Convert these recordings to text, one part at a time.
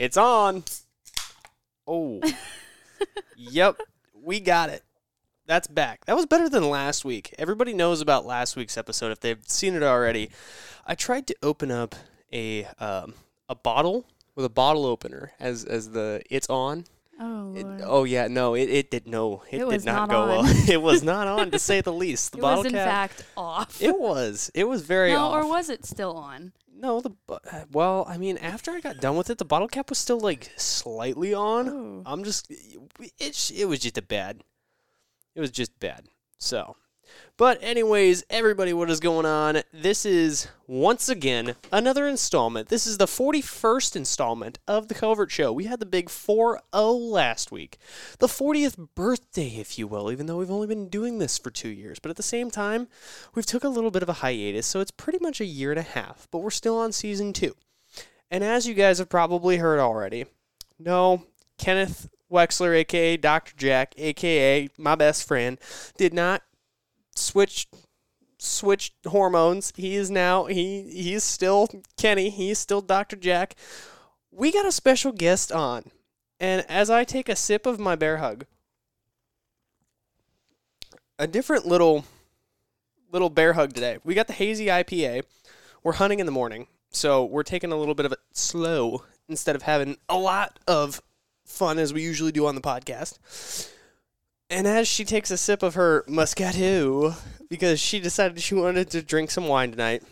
It's on. Oh. yep. We got it. That's back. That was better than last week. Everybody knows about last week's episode if they've seen it already. I tried to open up a um, a bottle with a bottle opener as as the it's on. Oh, It- oh yeah, no, it, it did no, it, It did not, not go on. well. it was not on to say the least. The it bottle was in cap. fact off. it was. It was very no, off. or was it still on? No, the uh, well, I mean, after I got done with it, the bottle cap was still like slightly on. Ooh. I'm just, it, it was just a bad. It was just bad. So, but anyways, everybody, what is going on? This is once again another installment. This is the 41st installment of the Covert Show. We had the big 4-0 last week, the 40th birthday, if you will. Even though we've only been doing this for two years, but at the same time, we've took a little bit of a hiatus, so it's pretty much a year and a half. But we're still on season two, and as you guys have probably heard already, no, Kenneth Wexler, aka Dr. Jack, aka my best friend, did not switch switch hormones. He is now he he's still Kenny. He's still Dr. Jack. We got a special guest on. And as I take a sip of my bear hug, a different little little bear hug today. We got the hazy IPA. We're hunting in the morning, so we're taking a little bit of it slow instead of having a lot of fun as we usually do on the podcast. And as she takes a sip of her Moscato, because she decided she wanted to drink some wine tonight,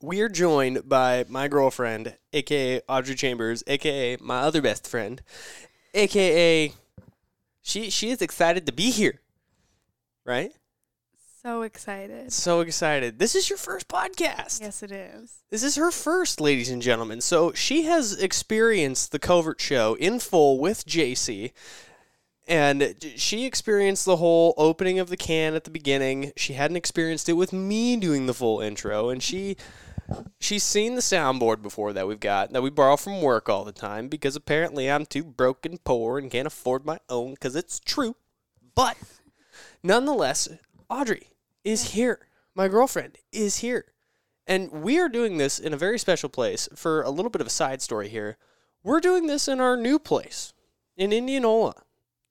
we're joined by my girlfriend, aka Audrey Chambers, aka my other best friend, aka she she is excited to be here. Right? So excited. So excited. This is your first podcast. Yes, it is. This is her first, ladies and gentlemen. So she has experienced the Covert Show in full with JC. And she experienced the whole opening of the can at the beginning. She hadn't experienced it with me doing the full intro. And she she's seen the soundboard before that we've got that we borrow from work all the time because apparently I'm too broke and poor and can't afford my own because it's true. But nonetheless, Audrey is here. My girlfriend is here. And we are doing this in a very special place. For a little bit of a side story here, we're doing this in our new place in Indianola.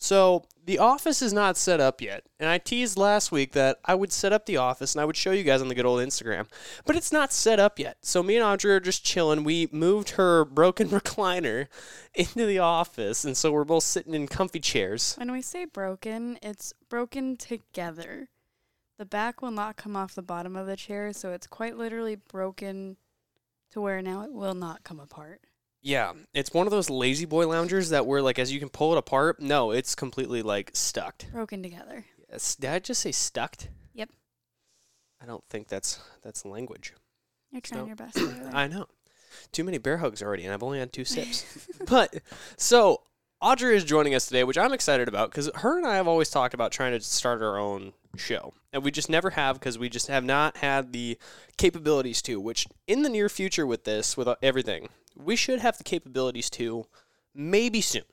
So the office is not set up yet. And I teased last week that I would set up the office and I would show you guys on the good old Instagram. But it's not set up yet. So me and Audrey are just chilling. We moved her broken recliner into the office. And so we're both sitting in comfy chairs. When we say broken, it's broken together. The back will not come off the bottom of the chair, so it's quite literally broken to where now it will not come apart. Yeah, it's one of those lazy boy loungers that where like as you can pull it apart, no, it's completely like stuck. Broken together. Yes. Did I just say stuck? Yep. I don't think that's that's language. You're trying So- your best. I know. Too many bear hugs already, and I've only had two sips. but so Audrey is joining us today, which I'm excited about because her and I have always talked about trying to start our own show, and we just never have because we just have not had the capabilities to. Which in the near future, with this, with uh, everything, we should have the capabilities to. Maybe soon.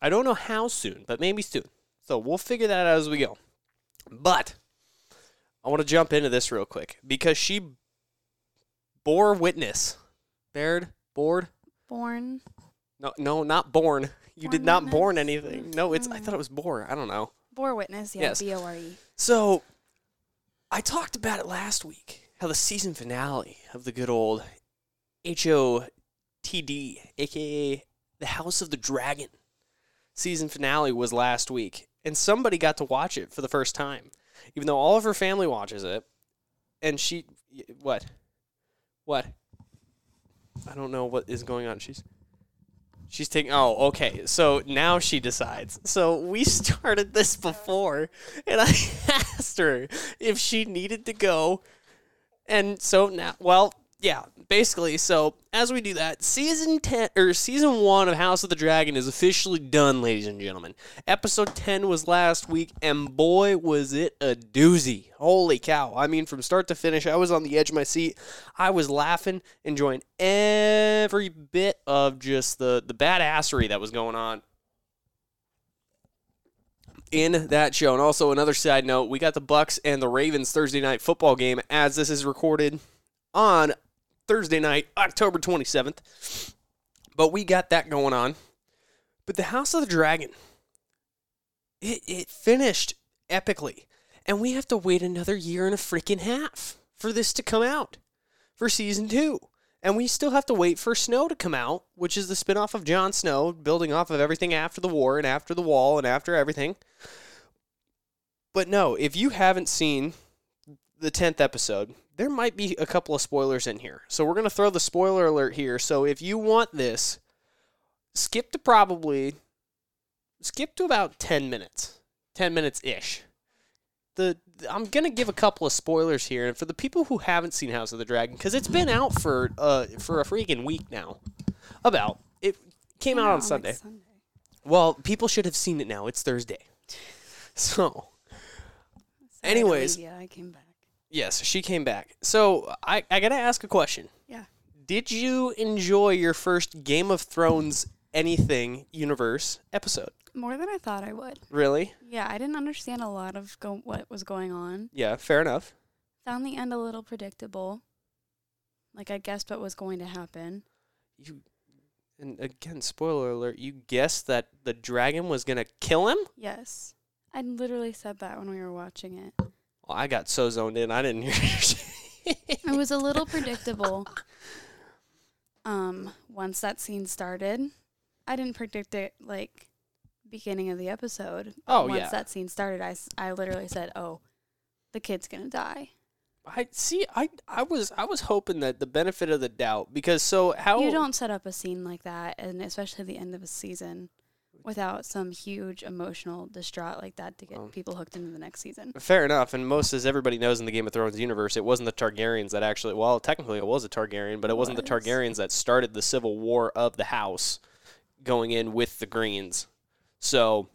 I don't know how soon, but maybe soon. So we'll figure that out as we go. But I want to jump into this real quick because she bore witness. Baird? Bored? Born. No, no, not born. You did Born not born anything. No, it's. I Oh. thought it was bore. I don't know. Bore witness. Yeah. Yes. B O R E. So, I talked about it last week. How the season finale of the good old H O T D, aka the House of the Dragon, season finale was last week, and somebody got to watch it for the first time, even though all of her family watches it, and she, what, what? I don't know what is going on. She's. She's taking. Oh, okay. So now she decides. So we started this before, and I asked her if she needed to go. And so now, well, yeah, basically. So as we do that, season ten or season one of House of the Dragon is officially done, ladies and gentlemen. Episode ten was last week, and boy, was it a doozy! Holy cow! I mean, from start to finish, I was on the edge of my seat. I was laughing, enjoying every bit of just the the badassery that was going on in that show. And also another side note, we got the Bucks and the Ravens Thursday night football game as this is recorded on Thursday night, October 27th. But we got that going on. But the House of the Dragon, it, it finished epically. And we have to wait another year and a freaking half for this to come out for season two. And we still have to wait for Snow to come out, which is the spinoff of Jon Snow, building off of everything after the war and after the wall and after everything. But no, if you haven't seen the 10th episode, there might be a couple of spoilers in here. So we're going to throw the spoiler alert here. So if you want this, skip to probably skip to about 10 minutes. 10 minutes ish. The I'm going to give a couple of spoilers here and for the people who haven't seen House of the Dragon cuz it's been out for uh for a freaking week now. About it came out on Sunday. Sunday. Well, people should have seen it now. It's Thursday. So, Anyways. yeah, I came back. Yes, she came back. So, I, I got to ask a question. Yeah. Did you enjoy your first Game of Thrones anything universe episode? More than I thought I would. Really? Yeah, I didn't understand a lot of go- what was going on. Yeah, fair enough. Found the end a little predictable. Like I guessed what was going to happen. You and again, spoiler alert, you guessed that the dragon was going to kill him? Yes. I literally said that when we were watching it. Well, I got so zoned in, I didn't hear It was a little predictable. Um, once that scene started, I didn't predict it like beginning of the episode. Oh, once yeah. that scene started, I, I literally said, "Oh, the kid's gonna die." I see I I was I was hoping that the benefit of the doubt because so how You don't set up a scene like that, and especially the end of a season, without some huge emotional distraught like that to get Um, people hooked into the next season. Fair enough, and most as everybody knows in the Game of Thrones universe, it wasn't the Targaryens that actually. Well, technically, it was a Targaryen, but it wasn't the Targaryens that started the civil war of the house, going in with the Greens. So,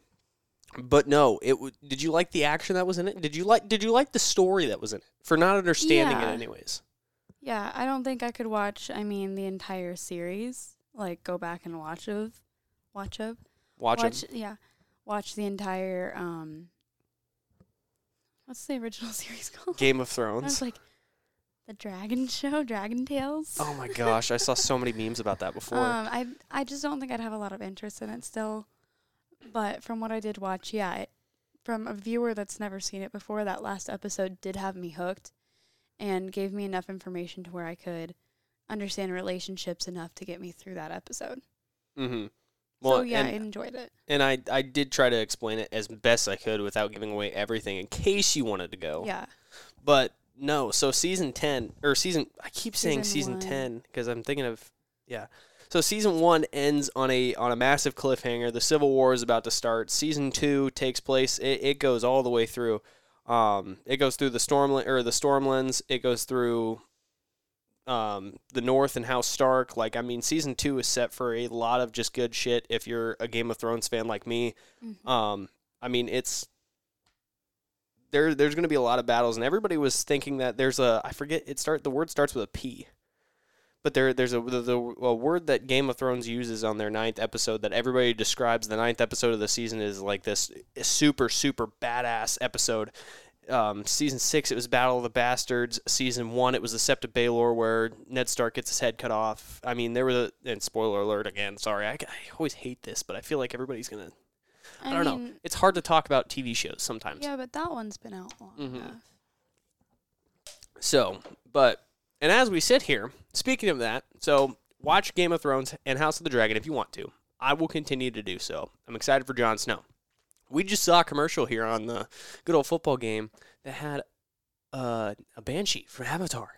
but no, it. w- Did you like the action that was in it? Did you like? Did you like the story that was in it? For not understanding Yeah. it, anyways. Yeah, I don't think I could watch. I mean, the entire series, like go back and watch of, watch of, Watch, watch, it. yeah, watch the entire. um What's the original series called? Game of Thrones. I was like, the Dragon Show, Dragon Tales. oh my gosh, I saw so many memes about that before. Um, I I just don't think I'd have a lot of interest in it still. But from what I did watch, yeah, it, from a viewer that's never seen it before, that last episode did have me hooked, and gave me enough information to where I could understand relationships enough to get me through that episode. mm-hmm. So yeah, and, I enjoyed it. and I I did try to explain it as best I could without giving away everything in case you wanted to go. Yeah, But no, so season 10 or season I keep saying Season season 10 because I'm thinking of yeah. So season 1 ends on a on a massive cliffhanger. The Civil War is about to start. Season 2 takes place it, it goes all the way through um it goes through the Stormland or the Stormlands. It goes through um the North and House Stark. Like I mean season 2 is set for a lot of just good shit if you're a Game of Thrones fan like me. Mhm. Um, I mean, it's there. There's going to be a lot of battles, and everybody was thinking that there's a. I forget. It start. The word starts with a P, but there. There's a the, the a word that Game of Thrones uses on their ninth episode that everybody describes the ninth episode of the season is like this super super badass episode. Um, season six, it was Battle of the Bastards. Season one, it was the Sept of Baelor, where Ned Stark gets his head cut off. I mean, there were the and spoiler alert again. Sorry, I, I always hate this, but I feel like everybody's gonna I, don't know. mean, It's hard to talk about TV shows sometimes. Yeah, but that one's been out long Mhm. enough. So, but and as we sit here, speaking of that, so watch Game of Thrones and House of the Dragon if you want to. I will continue to do so. I'm excited for Jon Snow. We just saw a commercial here on the good old football game that had uh, a banshee from Avatar.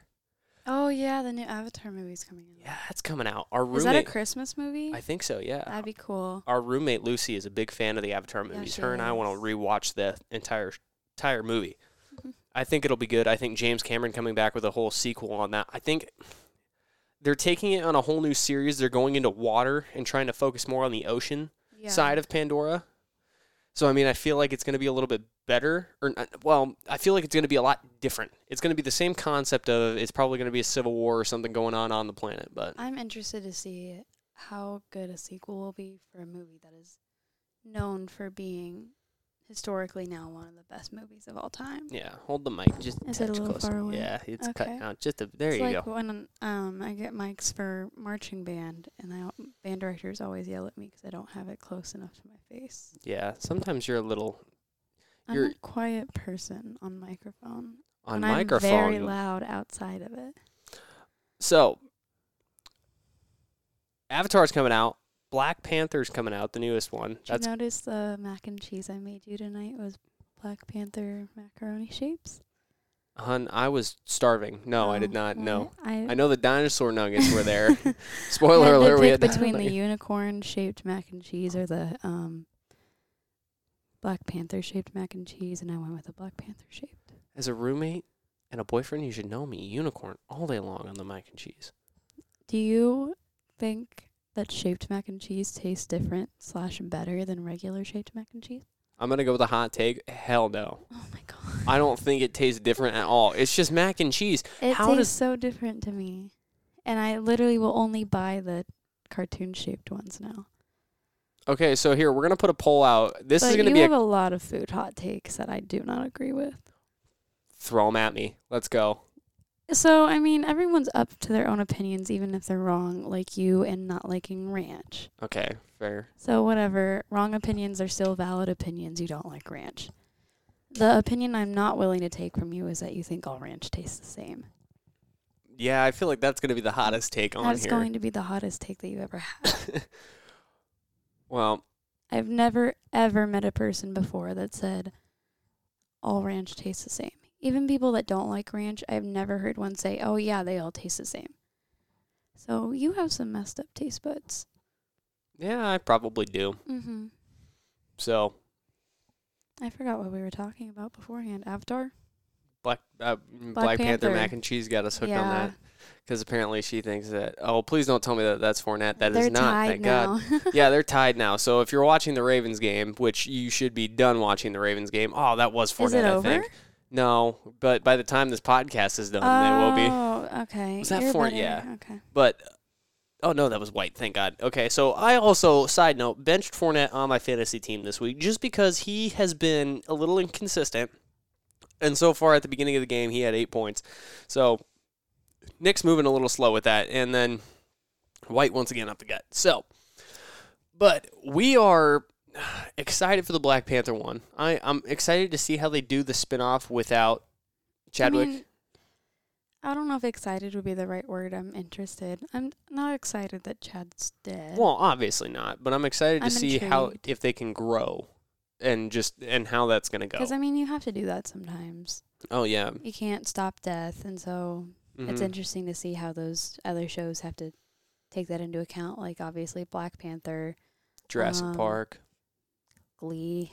Oh yeah, the new Avatar movie's coming out. Yeah, that's coming out. Our roommate, Is that a Christmas movie? I think so. Yeah. That'd be cool. Our roommate Lucy is a big fan of the Avatar Yeah, movies. she Her and I want to is. rewatch the entire entire movie. Mhm. I think it'll be good. I think James Cameron coming back with a whole sequel on that. I think they're taking it on a whole new series. They're going into water and trying to focus more on the ocean Yeah. side of Pandora. So I mean, I feel like it's going to be a little bit better, or well, I feel like it's going to be a lot different. It's going to be the same concept of it's probably going to be a civil war or something going on on the planet, but I'm interested to see how good a sequel will be for a movie that is known for being historically now one of the best movies of all time. yeah, hold the mic just Is it a little closer. far away? Yeah, it's Okay. cut out just a, there it's you like go. when um I get mics for marching band and I, band directors always yell at me because I don't have it close enough to my face. Yeah, sometimes you're a little I'm You're- a quiet person on microphone. on microphone. I'm very loud outside of it. So, Avatar's coming out. Black Panther's coming out, the newest one. Did That's you notice the mac and cheese I made you tonight was Black Panther macaroni shapes? hun. I was starving. No, I did Oh, not. No, I, I know the dinosaur nuggets were there. Spoiler alert: we had between the unicorn shaped mac and cheese or the um Black Panther shaped mac and cheese, and I went with the Black Panther shaped. As a roommate and a boyfriend, you should know me. Unicorn all day long on the mac and cheese. Do you think that shaped mac and cheese tastes different slash better than regular shaped mac and cheese? I'm gonna go with a hot take. Hell no. Oh my god. I don't think it tastes different at all. It's just mac and cheese. It How tastes does- so different to me. And I literally will only buy the cartoon shaped ones now. Okay, so here we're gonna put a poll out. This but is gonna you be have a a lot of food hot takes that I do not agree with. throw 'em at me. Let's go. So, I mean, everyone's up to their own opinions, even if they're wrong, like you and not liking ranch. Okay, fair. So, whatever. Wrong opinions are still valid opinions. You don't like ranch. The opinion I'm not willing to take from you is that you think all ranch tastes the same. Yeah, I feel like that's gonna be the hottest take on That's here. going to be the hottest take that you ever had. well, I've never, ever met a person before that said all ranch tastes the same. Even people that don't like ranch, I've never heard one say, oh, yeah, they all taste the same. So, you have some messed up taste buds. yeah, I probably do. Mm-hmm. So I forgot what we were talking about beforehand. Avatar? Black uh, Black, Panther. Panther. mac and cheese got us hooked on Yeah. that because apparently she thinks that. Oh, please don't tell me that that's Fournette. That is They're not. tied Thank God. yeah, they're tied now. So if you're watching the Ravens game, which you should be done watching the Ravens game, oh, that was Fournette. Is it I over? think. No, but by the time this podcast is done, they will be. Oh, okay. Was that You're better. yeah. Okay. But oh no, that was white. Thank God. Okay, so I also side note benched Fournette on my fantasy team this week just because he has been a little inconsistent, and so far at the beginning of the game he had eight points. So Nick's moving a little slow with that, and then White once again up the gut. So, but we are excited for the Black Panther one. I I'm excited to see how they do the spinoff without Chadwick. I, mean, I don't know if excited would be the right word. I'm interested. I'm not excited that Chad's dead. Well, obviously not, but I'm excited to I'm see how if they can grow and just and how that's going to go. Because, I mean, you have to do that sometimes. oh yeah. You can't stop death. And so it's Mhm. interesting to see how those other shows have to take that into account. Like, obviously, Black Panther, Jurassic um, Park. Glee.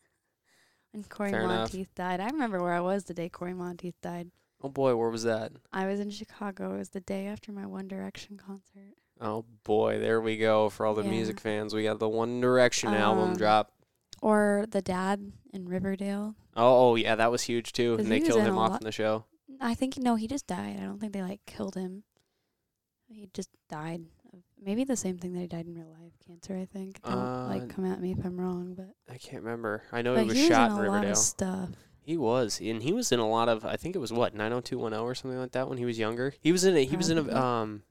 when Cory Fair enough. Monteith died. I remember where I was the day Cory Monteith died. Oh boy, where was that? I was in Chicago. It was the day after my One Direction concert. Oh boy, there we go for all the Yeah. music fans. We got the One Direction album Um, drop. Or the dad in Riverdale. Oh, oh yeah, that was huge too. And they killed him off lot- in the show. I think no, he just died. I don't think they like killed him. He just died. Maybe the same thing that he died in real life, cancer. I think. Don't Uh, like come at me if I'm wrong, but I can't remember. I know he was he shot was in in a lot Riverdale. of stuff. He was, and he was in a lot of. I think it was what 90210 or something like that when he was younger. He was in a. He was in a. Um.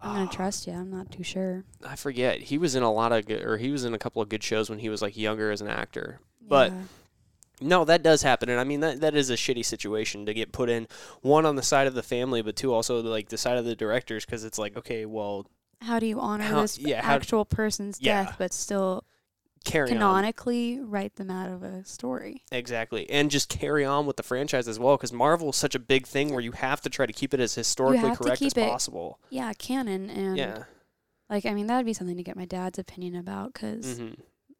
I'm gonna ah, trust you. I'm not too sure. I forget. He was in a lot of good, or he was in a couple of good shows when he was like younger as an actor. But- Yeah. No, that does happen, and I mean that that is a shitty situation to get put in. One on the side of the family, but two also like the side of the directors, because it's like, okay, well, how do you honor how- this yeah, how- actual person's Yeah. death, but still carry on canonically write them out of a story? exactly, and just carry on with the franchise as well, because Marvel is such a big thing where you have to try to keep it as historically correct as it- possible. Yeah, canon and Yeah. like I mean that would be something to get my dad's opinion about because hmm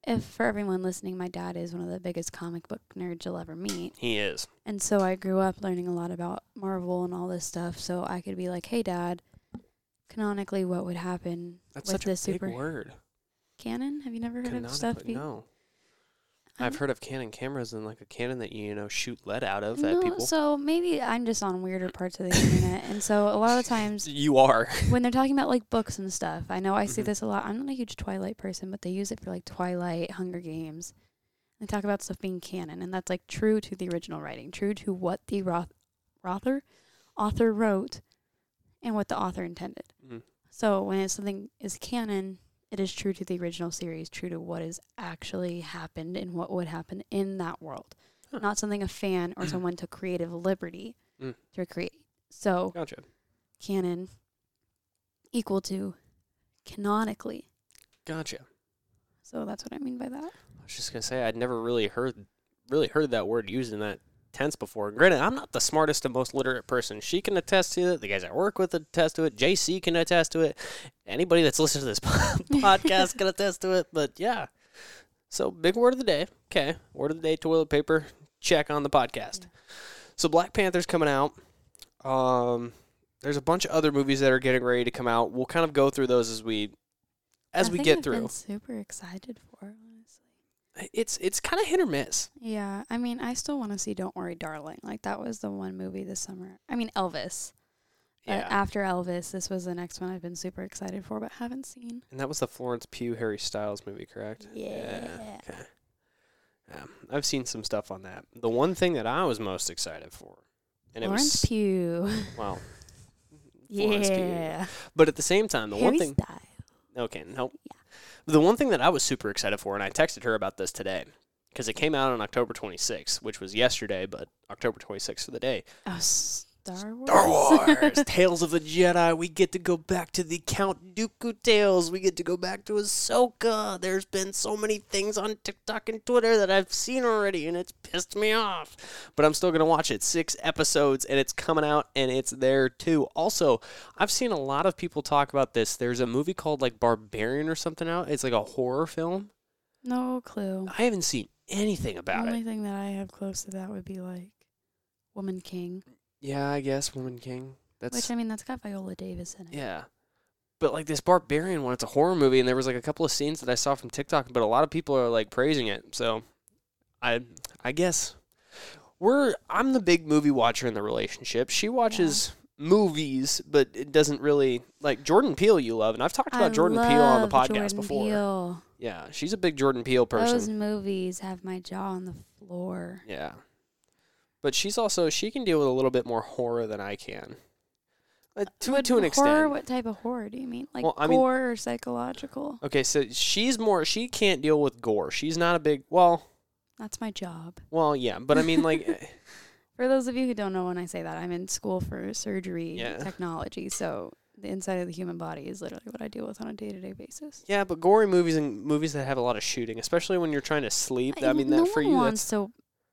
if for everyone listening, my dad is one of the biggest comic book nerds you'll ever meet. He is. And so I grew up learning a lot about Marvel and all this stuff. So I could be like, hey, dad, canonically, what would happen That's with such a this big super word. canon? Have you never heard of stuff? Canonically, be- no. I'm- I've heard of Canon cameras and like a cannon that you you know shoot lead out of No, at people. so maybe I'm just on weirder parts of the internet. And so a lot of times you are. when they're talking about like books and stuff, I know I see Mhm. this a lot. I'm not a huge Twilight person, but they use it for like Twilight, Hunger Games. They talk about stuff being canon, and that's like true to the original writing, true to what the Roth- author author wrote, and what the author intended. Mm. So when it's something is canon, it is true to the original series, true to what has actually happened and what would happen in that world. Huh. Not something a fan or someone took creative liberty Mm. to create. So Gotcha. canon equal to canonically. Gotcha. So that's what I mean by that. I was just gonna say I'd never really heard really heard that word used in that tense before. Granted, I'm not the smartest and most literate person. She can attest to it. The guys I work with attest to it. JC can attest to it. Anybody that's listened to this podcast can attest to it. But yeah. So big word of the day. Okay. Word of the day, toilet paper. Check on the podcast. So Black Panther's coming out. Um there's a bunch of other movies that are getting ready to come out. We'll kind of go through those as we as I we get I've through. Super excited for. It's it's kind of hit or miss. Yeah, I mean, I still want to see Don't Worry, Darling. Like that was the one movie this summer. I mean, Elvis. But Yeah. after Elvis, this was the next one I've been super excited for, but haven't seen. And that was the Florence Pugh Harry Styles movie, correct? Yeah. Okay. Yeah, I've seen some stuff on that. The one thing that I was most excited for, and Lawrence it was Pugh. well, Florence Pugh. yeah. But at the same time, the Harry one thing. Styles. Okay, nope. The one thing that I was super excited for, and I texted her about this today, because it came out on October 26th, which was yesterday, but October 26th for the day. Oh, Star Wars. Star Wars, Tales of the Jedi. We get to go back to the Count Dooku tales. We get to go back to Ahsoka. There's been so many things on TikTok and Twitter that I've seen already, and it's pissed me off. But I'm still gonna watch it. Six episodes, and it's coming out, and it's there too. Also, I've seen a lot of people talk about this. There's a movie called like Barbarian or something out. It's like a horror film. no clue. I haven't seen anything about The only it. thing that I have close to that would be like Woman King, Yeah, I guess Woman King. That's which I mean, that's got Viola Davis in it. Yeah. But like this barbarian one, it's a horror movie, and there was like a couple of scenes that I saw from TikTok, but a lot of people are like praising it. So, I I guess we're I'm the big movie watcher in the relationship. She watches movies, but it doesn't really like Jordan Peele. You love, and I've talked about I Jordan Peele on the love podcast Jordan before. Peele. Yeah, she's a big Jordan Peele person. Those movies have my jaw on the floor. Yeah. But she's also she can deal with a little bit more horror than I can. Uh, to What to an horror, extent. What type of horror do you mean? Like Well, I mean- or psychological? Okay, so she's more she can't deal with gore. She's not a big well, That's my job. well, yeah, but I mean like eh, For those of you who don't know when I say that, I'm in school for surgery Yeah. technology. So the inside of the human body is literally what I deal with on a day to day basis. yeah, but gory movies and movies that have a lot of shooting, especially when you're trying to sleep. I mean no that for you wants that's to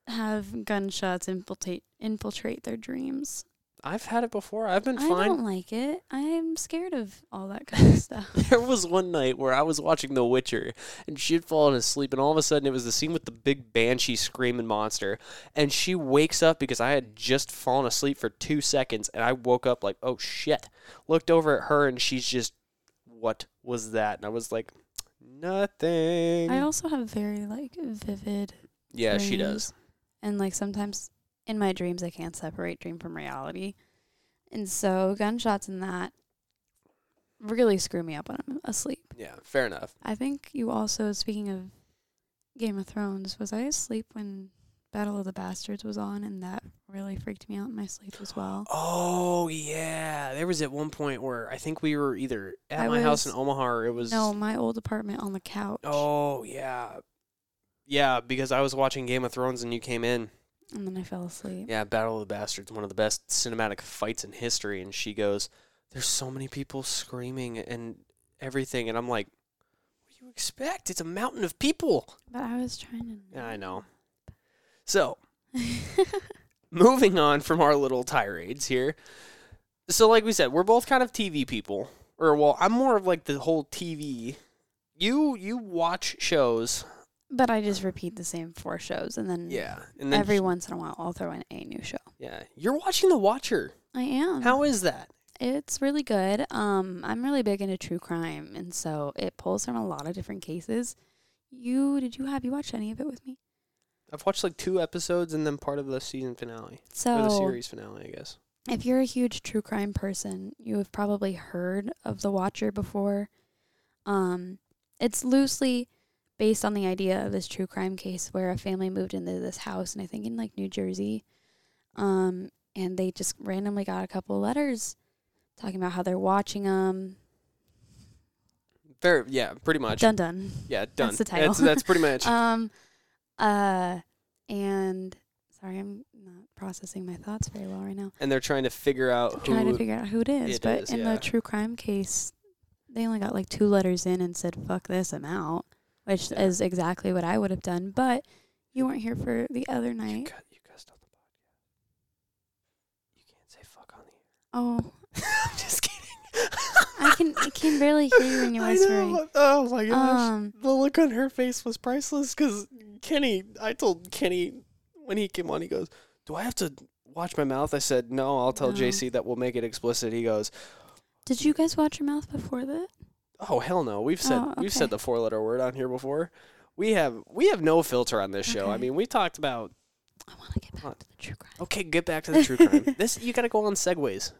have gunshots infiltrate infiltrate their dreams. I've had it before. I've been I fine. I don't like it. I'm scared of all that kind of stuff. There was one night where I was watching The Witcher and she'd fallen asleep, and all of a sudden it was the scene with the big banshee screaming monster. And she wakes up because I had just fallen asleep for two seconds, and I woke up like, oh shit. Looked over at her, and she's just, what was that? And I was like, nothing. I also have very like vivid yeah, she does. And like sometimes in my dreams, I can't separate dream from reality. And so gunshots and that really screw me up when I'm asleep. Yeah, fair enough. I think you also, speaking of Game of Thrones, was I asleep when Battle of the Bastards was on? And that really freaked me out in my sleep as well. Oh yeah, there was at one point where I think we were either at I my house in Omaha or it was. No, my old apartment on the couch. Oh yeah, yeah, because I was watching Game of Thrones and you came in. And then I fell asleep. Yeah, Battle of the Bastards, one of the best cinematic fights in history. And she goes, "There's so many people screaming and everything," and I'm like, "What do you expect? It's a mountain of people." But I was trying to. Yeah, I know. So moving on from our little tirades here. So, like we said, we're both kind of TV people, or well, I'm more of like the whole TV. You you watch shows, but I just repeat the same four shows, and then yeah, and then every once in a while I'll throw in a new show. yeah, you're watching The Watcher. I am. How is that? It's really good. Um, I'm really big into true crime, and so it pulls from a lot of different cases. You did you have you watched any of it with me? I've watched like two episodes and then part of the season finale So or the series finale, I guess. if you're a huge true crime person, you have probably heard of The Watcher before. Um, it's loosely based on the idea of this true crime case where a family moved into this house, and I think in like New Jersey, um, and they just randomly got a couple letters talking about how they're watching them. Fair, yeah, pretty much. Done done. Yeah, done. That's the title. That's, that's pretty much. Um, uh, and sorry, I'm not processing my thoughts very well right now. and they're trying to figure out trying who. to figure out who it is. it but is, in yeah. the true crime case, they only got like two letters in and said "fuck this," I'm out, which Yeah. is exactly what I would have done. But you weren't here for the other you, night. you cussed on the podcast. You can't say fuck on the air. Oh, I'm just kidding. I can I can barely hear you when you're whispering. Oh my gosh. Um, the look on her face was priceless because Kenny, I told Kenny when he came on, he goes, Do I have to watch my mouth? I said, No, I'll tell No. JC that we'll make it explicit. He goes, did you guys watch your mouth before that? Oh hell no. We've said Oh, we've said the four letter word on here before. We have we have no filter on this show. I mean we talked about I want to get back What? to the true crime. okay, get back to the true crime. This you gotta go on segues.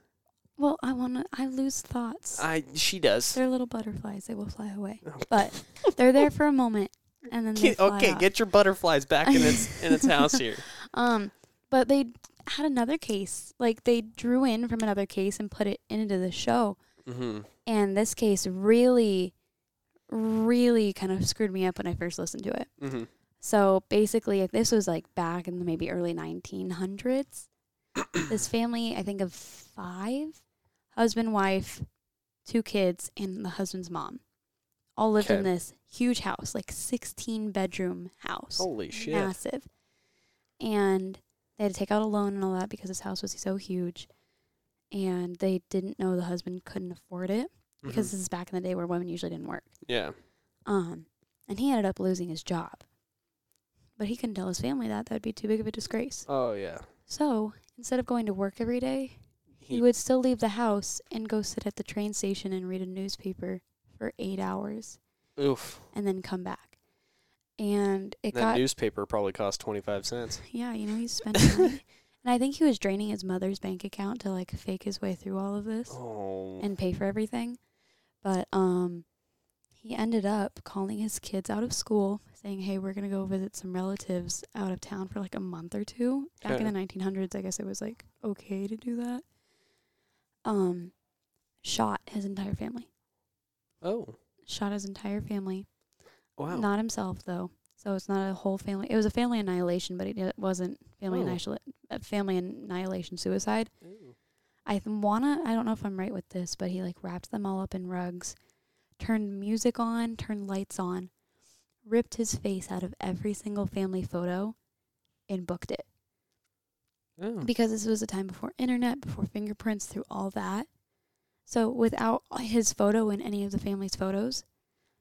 Well, I want to. I lose thoughts. I she does. They're little butterflies. They will fly away, Oh. but they're there for a moment, and then fly okay, off. get your butterflies back in its in its house here. Um, but they had another case. Like they drew in from another case and put it into the show. Mm-hmm. And this case really, really kind of screwed me up when I first listened to it. Mm-hmm. So basically, if this was like back in the maybe early 1900s, this family, I think of five, husband, wife, two kids, and the husband's mom, all lived in this huge house, like 16 bedroom house Holy shit. massive. And they had to take out a loan and all that because this house was so huge. And they didn't know the husband couldn't afford it because Mhm. this is back in the day where women usually didn't work. Yeah. Um, and he ended up losing his job. But he couldn't tell his family that. That'd be too big of a disgrace. Oh yeah. So instead of going to work every day, he He- would still leave the house and go sit at the train station and read a newspaper for eight hours Oof. and then come back. And it That got newspaper probably cost twenty five cents. Yeah, you know, he's spending money. And I think he was draining his mother's bank account to like fake his way through all of this Oh. and pay for everything. But um he ended up calling his kids out of school saying, "Hey, we're going to go visit some relatives out of town for like a month or two." Back in the 1900s, I guess it was like okay to do that. Um shot his entire family. oh. Shot his entire family. Wow. Not himself though. So it's not a whole family. It was a family annihilation, but it wasn't family Oh. annihilation. Uh, family annihilation suicide. Ooh. I th- wanna. I don't know if I'm right with this, but he like wrapped them all up in rugs, turned music on, turned lights on, ripped his face out of every single family photo, and booked it. Oh. Because this was a time before internet, before fingerprints, through all that. So without his photo in any of the family's photos,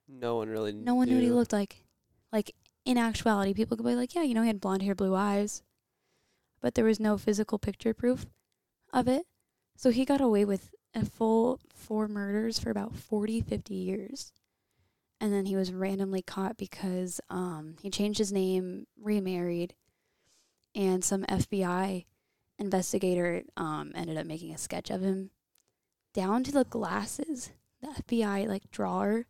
No one really. no one knew what he looked like. Like in actuality, people could be like, "Yeah, you know, he had blonde hair, blue eyes," but there was no physical picture proof of it. So he got away with a full four murders for about 40, 50 years. And then he was randomly caught because um, he changed his name, remarried, and some FBI investigator um, ended up making a sketch of him down to the glasses. The FBI like drawer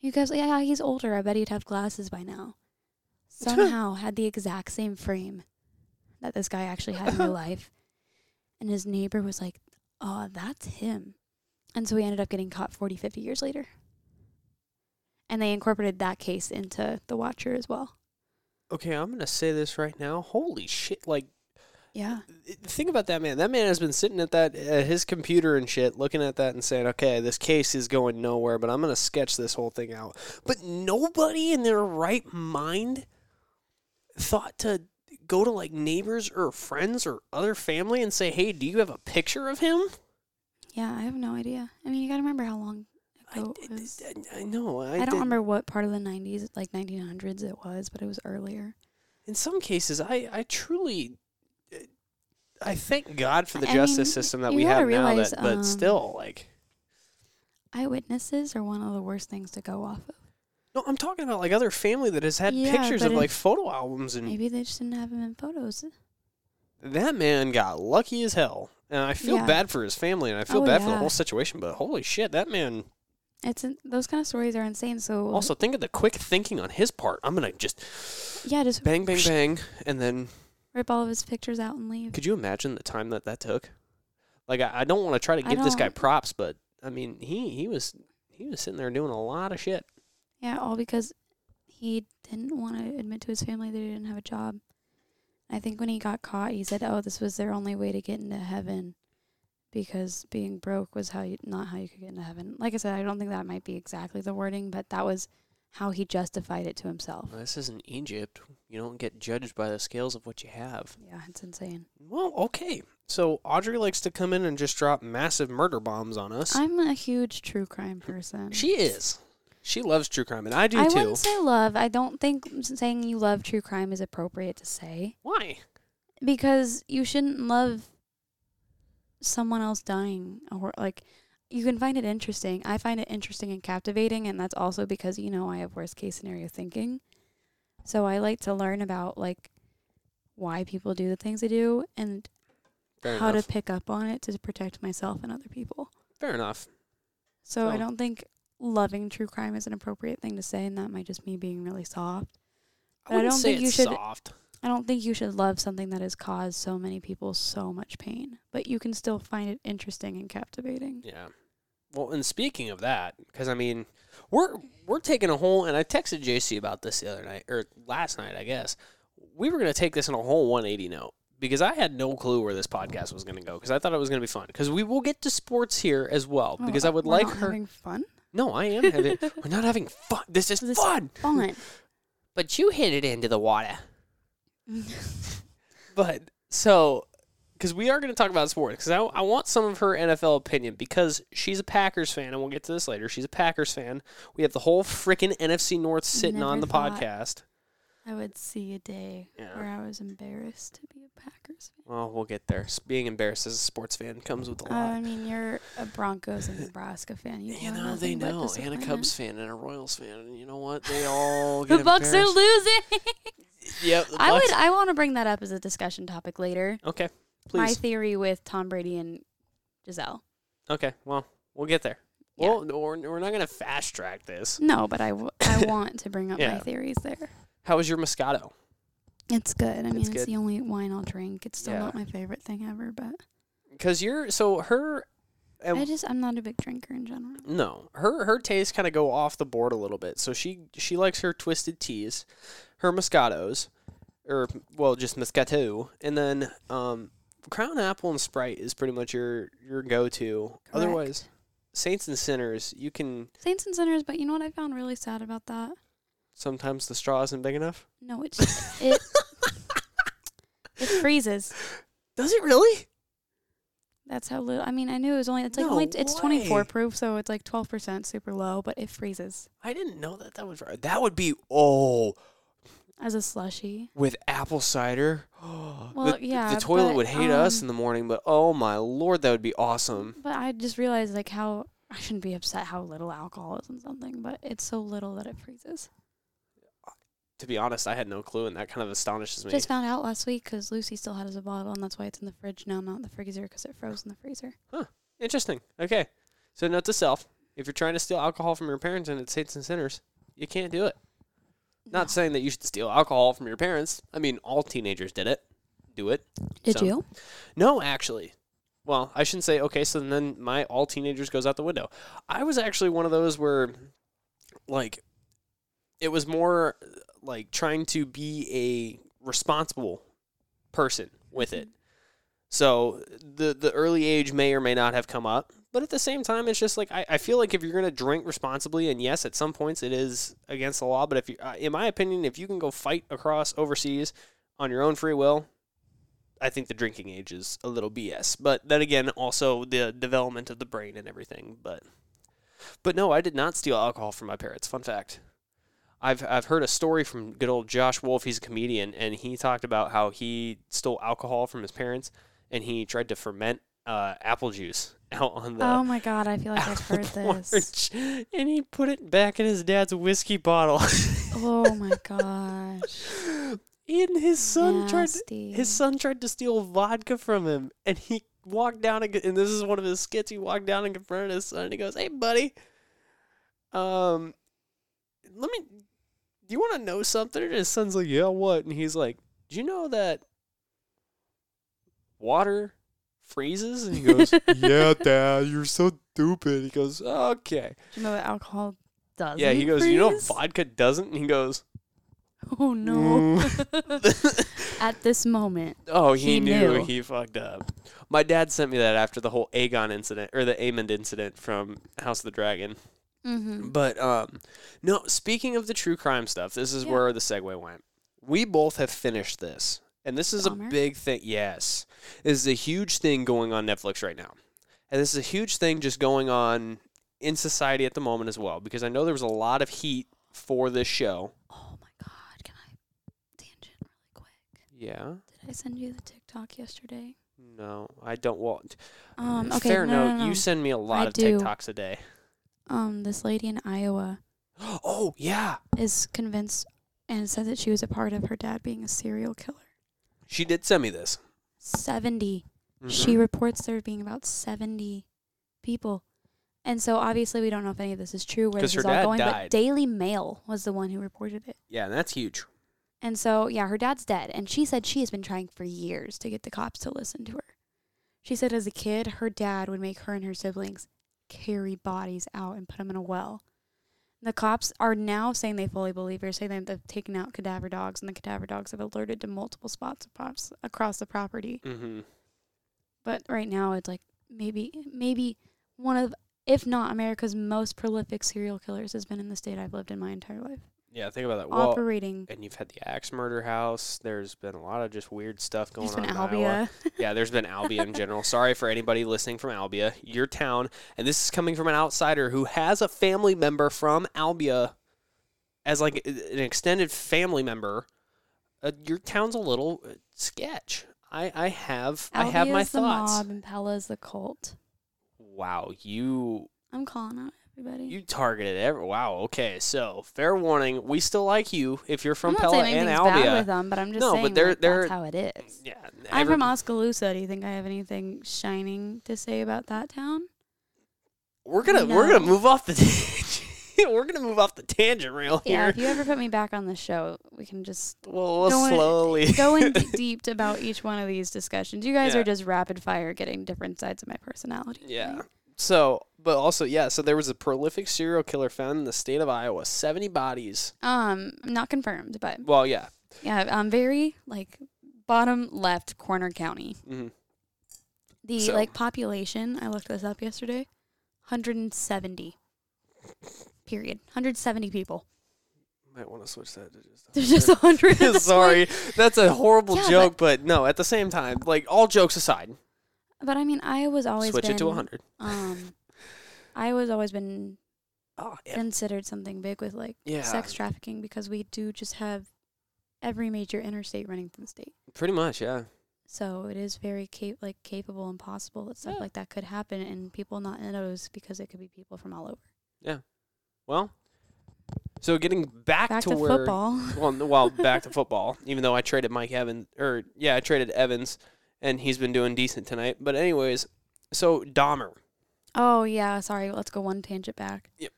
you guys, yeah, he's older. I bet he'd have glasses by now. Somehow had the exact same frame that this guy actually had in real life. And his neighbor was like, oh, that's him. And so he ended up getting caught 40, 50 years later. And they incorporated that case into The Watcher as well. Okay, I'm gonna say this right now. Holy shit! Like, Yeah. think about that man. That man has been sitting at that at his computer and shit, looking at that and saying, "Okay, this case is going nowhere, but I'm gonna sketch this whole thing out." But nobody in their right mind thought to go to like neighbors or friends or other family and say, "Hey, do you have a picture of him?" Yeah, I have no idea. I mean, you got to remember how long I, ago it was. I, I know. I, I don't did- remember what part of the 90s, like 1900s it was, but it was earlier. in some cases, I, I truly, I thank God for the I justice mean, system that we have realize, now. That, but um, still, like, Eyewitnesses are one of the worst things to go off of. no, I'm talking about like other family that has had Yeah, pictures of like photo albums, and Maybe they just didn't have them in photos. that man got lucky as hell. And I feel Yeah. bad for his family, and I feel Oh, bad for the whole situation. But holy shit, that man! It's in, those kind of stories are insane. So Also, think of the quick thinking on his part. I'm gonna just yeah, just bang, bang, bang, and then rip all of his pictures out and leave. Could you imagine the time that that took? Like, I, I don't want to try to I give this guy don't- props, but I mean, he he was he was sitting there doing a lot of shit. Yeah, all because he didn't want to admit to his family that he didn't have a job. I think when he got caught, he said, "Oh, this was their only way to get into heaven." Because being broke was how you not how you could get into heaven. Like I said, I don't think that might be exactly the wording, but that was how he justified it to himself. This isn't Egypt. You don't get judged by the scales of what you have. Yeah, it's insane. Well, okay. So Audrey likes to come in and just drop massive murder bombs on us. I'm a huge true crime person. she is. She loves true crime, and I do I too. I wouldn't say love. I don't think saying you love true crime is appropriate to say Why? because you shouldn't love someone else dying or like you can find it interesting. I find it interesting and captivating and that's also because you know I have worst case scenario thinking. So I like to learn about like why people do the things they do and Fair how enough. to pick up on it to protect myself and other people. Fair enough. So I don't think loving true crime is an appropriate thing to say and that might just me being really soft. But I wouldn't don't say think you should- soft. I don't think you should love something that has caused so many people so much pain, but you can still find it interesting and captivating. Yeah. Well, and speaking of that, because I mean, we're we're taking a whole, and I texted JC about this the other night or last night, I guess. We were gonna take this in a whole 180 note because I had no clue where this podcast was gonna go because I thought it was gonna be fun because we will get to sports here as well Oh, because I would like her. having fun. No, I am having. we're not having fun. This is This- fun. Fun. But you hit it into the water. But so, because we are going to talk about sports, because I, I want some of her NFL opinion because she's a Packers fan, and we'll get to this later. She's a Packers fan. We have the whole freaking NFC North sitting on the podcast. I would see a day Yeah. where I was embarrassed to be a Packers fan. Well, we'll get there. Being embarrassed as a sports fan comes with a Uh, lot. I mean, you're a Broncos and Nebraska fan. You, you know, they know. And a. Cubs fan and a Royals fan. And you know what? They all get The Bucks are losing. Yep. the I would. I want to bring that up as a discussion topic later. Okay. My theory with Tom Brady and Gisele. okay. Well, we'll get there. Yeah. Well, we're, we're not going to fast track this. No, but I, w- I want to bring up Yeah. my theories there. How was your Moscato? It's good. I mean, It's it's, the only wine I'll drink. It's still Yeah. not my favorite thing ever, but Because you're so her. and- I just I'm not a big drinker in general. no, her her tastes kind of go off the board a little bit. So she she likes her twisted teas, her Moscatos, or well, just Moscato, and then um, Crown Apple and Sprite is pretty much your your go to. Otherwise, Saints and Sinners, you can Saints and sinners, but you know what I found really sad about that? sometimes the straw isn't big enough. No, it's it it freezes. Does it really? That's how little. I mean, I knew it was only. It's like No only. It's 24 proof, so it's like 12 percent, super low, but it freezes I didn't know that that was right. That would be oh as a slushy. with apple cider. Well, the, yeah, the toilet but, would hate us um, in the morning, but oh my lord, that would be awesome. But I just realized like how I shouldn't be upset how little alcohol is in something, but it's so little that it freezes. To be honest, I had no clue, and that kind of astonishes me. Just found out last week because Lucy still had it as a bottle, and that's why it's in the fridge now, not in the freezer, because it froze in the freezer. Huh. Interesting. Okay, so note to self: if you're trying to steal alcohol from your parents and it's saints and sinners, you can't do it. Not No. saying that you should steal alcohol from your parents. I mean, all teenagers did it. Do it. Did so- you? No, actually. Well, I shouldn't say okay, so then my all teenagers goes out the window. I was actually one of those where like it was more like trying to be a responsible person with it. So the the early age may or may not have come up, but at the same time, it's just like I, I feel like if you're gonna drink responsibly, and yes, at some points it is against the law, but if you, uh, in my opinion, if you can go fight across overseas on your own free will, I think the drinking age is a little BS. But then again, also the development of the brain and everything. But but no, I did not steal alcohol from my parents. Fun fact. I've I've heard a story from good old Josh Wolf. He's a comedian, and he talked about how he stole alcohol from his parents, and he tried to ferment uh, apple juice out on the oh my god, I feel like I've heard this. porch, and he put it back in his dad's whiskey bottle. oh my gosh. and his son tried to, his son tried to steal vodka from him, and he walked down and, and this is one of his skits. He walked down and confronted his son, and he goes, "Hey, buddy, um, let me. Do you want to know something?" And his son's like, "Yeah, what?" And he's like, "Do you know that water freezes?" And he goes, "Yeah, Dad, you're so stupid. He goes, okay. Do you know what alcohol does? Yeah, he goes, you know vodka doesn't? And he goes, Oh no. "Mm." At this moment. oh, he, He knew. knew. he fucked up. My dad sent me that after the whole Aegon incident, or the Aemond incident from House of the Dragon. Mm-hmm. But um, no. Speaking of the true crime stuff, this is Yeah. where the segue went. We both have finished this, and this is Dahmer? a big thing. Yes, this is a huge thing going on Netflix right now, and this is a huge thing just going on in society at the moment as well. Because I know there was a lot of heat for this show. Oh my god, can I tangent really quick? Yeah. Did I send you the TikTok yesterday? No, I don't want. Um, okay, Fair no, note. no, no. You send me a lot I of do. TikToks a day. Um, this lady in Iowa Oh yeah, is convinced and said that she was a part of her dad being a serial killer. She did send me this. 70. Mhm. She reports there being about 70 people. And so obviously we don't know if any of this is true, where this is all going, died. but Daily Mail was the one who reported it. Yeah, and that's huge. And so, yeah, her dad's dead. And she said she has been trying for years to get the cops to listen to her. She said as a kid, her dad would make her and her siblings carry bodies out and put them in a well. The cops are now saying they fully believe her, saying that they've taken out cadaver dogs, and the cadaver dogs have alerted to multiple spots across, across the property. Mm-hmm. But right now, it's like maybe, maybe one of, if not America's most prolific serial killers has been in the state I've lived in my entire life. Yeah, think about that. Well, Operating. and you've had the axe murder house. There's been a lot of just weird stuff going There's on. been in Iowa. Albia. yeah, there's been Albia in general. Sorry for anybody listening from Albia, your town. And this is coming from an outsider who has a family member from Albia as like an extended family member. Uh, your town's a little uh, sketch. I, I have I have my Albia's the thoughts. mob and Pella's the cult. Wow, you I'm calling out everybody. you targeted every. Wow, okay. So fair warning, we still like you if you're from I'm Pella and anything's bad Albia. with them, but I'm just No, but they're- like, they're- that's how it is. Yeah, I'm every- from Oskaloosa. Do you think I have anything shining to say about that town? We're gonna we're gonna move off the we're gonna move off the tangent rail Yeah, if you ever put me back on the show, we can just We'll, we'll Go in- slowly go in deep about each one of these discussions. You guys Yeah. are just rapid fire getting different sides of my personality. Yeah. So, but also, yeah. So there was a prolific serial killer found in the state of Iowa. Seventy bodies. Um, not confirmed, but Well, yeah. yeah, um, very like bottom left corner county. hmm The So- like population, I looked this up yesterday, 170. Period. 170 people. Might want to switch that to just. There's just 100. Sorry, that's a horrible Yeah, joke, but, no. At the same time, like all jokes aside. But I mean, I was always switch been it to hundred. um was always been Oh, yeah. considered something big with like Yeah. sex trafficking because we do just have every major interstate running through the state. Pretty much, yeah. So it is very cap- like capable and possible that stuff Yeah. like that could happen and people not knows because it could be people from all over. Yeah. Well, so getting back, Back to, to, where. football. Well, well, back to football. Even though I traded Mike Evans, or yeah, I traded Evans, and he's been doing decent tonight. But anyways, so Dahmer. Oh yeah, sorry. Let's go one tangent back. Yep.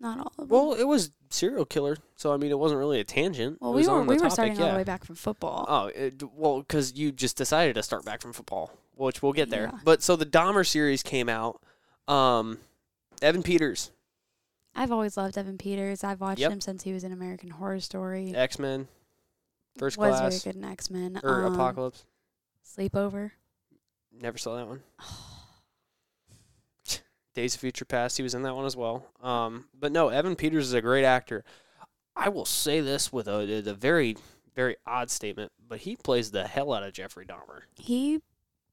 Not all of them. Well, it was serial killer, so I mean, it wasn't really a tangent. Well, it we was were on the we were topic, starting yeah. all the way back from football. Oh, it, well, because you just decided to start back from football, which we'll get there. Yeah. But so the Dahmer series came out. Um, Evan Peters, I've always loved Evan Peters. I've watched Yep. him since he was in American Horror Story. X Men, First was Class, very good in X Men. or um, Apocalypse. Sleepover. Never saw that one. Days of Future Past, he was in that one as well. Um, but no, Evan Peters is a great actor. I will say this with a, a very, very odd statement, but he plays the hell out of Jeffrey Dahmer. He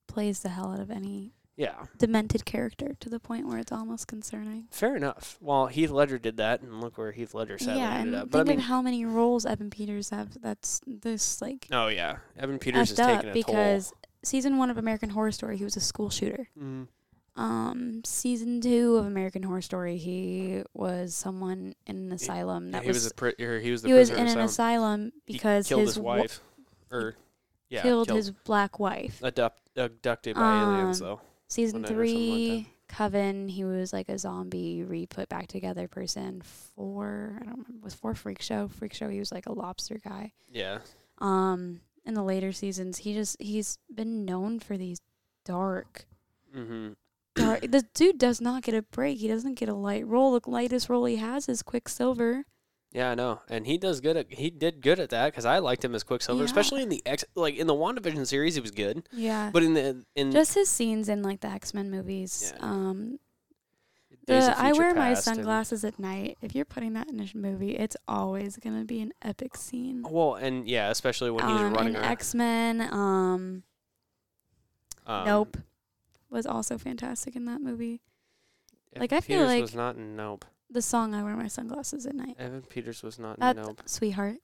plays the hell out of any Yeah, demented character to the point where it's almost concerning. fair enough. Well, Heath Ledger did that, and look where Heath Ledger sadly yeah, ended and up. But I think mean, of how many roles Evan Peters have. That's this like oh yeah, Evan Peters taking up a because season one of American Horror Story, he was a school shooter. Mm. Um, season two of American Horror Story, he was someone in an asylum that he was, was, a pri- he was the he was in an asylum. because killed his, his, wa- wife, or yeah, killed, killed his black wife. abduct, abducted by aliens Um, though. Season One night like three, Coven, he was like a zombie re put back together person. Four, I don't remember, was four Freak Show. Freak Show, he was like a lobster guy. Yeah, Um, in the later seasons, he just he's been known for these dark, mm-hmm. dark. the dude does not get a break. He doesn't get a light role. The lightest role he has is Quicksilver. Yeah, I know, and he does good at he did good at that because I liked him as Quicksilver, Yeah. especially in the X like in the WandaVision series, he was good. Yeah. But in the in Just his scenes in like the X Men movies. Yeah. Um, the I wear my sunglasses at night. If you're putting that in a movie, it's always gonna be an epic scene. well, and yeah, especially when he's um, running and around. X Men. Um, um, Nope was also fantastic in that movie. Like, I feel Peters like- was not in Nope. The song "I Wear My Sunglasses at Night." Evan Peters was not That Nope. sweetheart.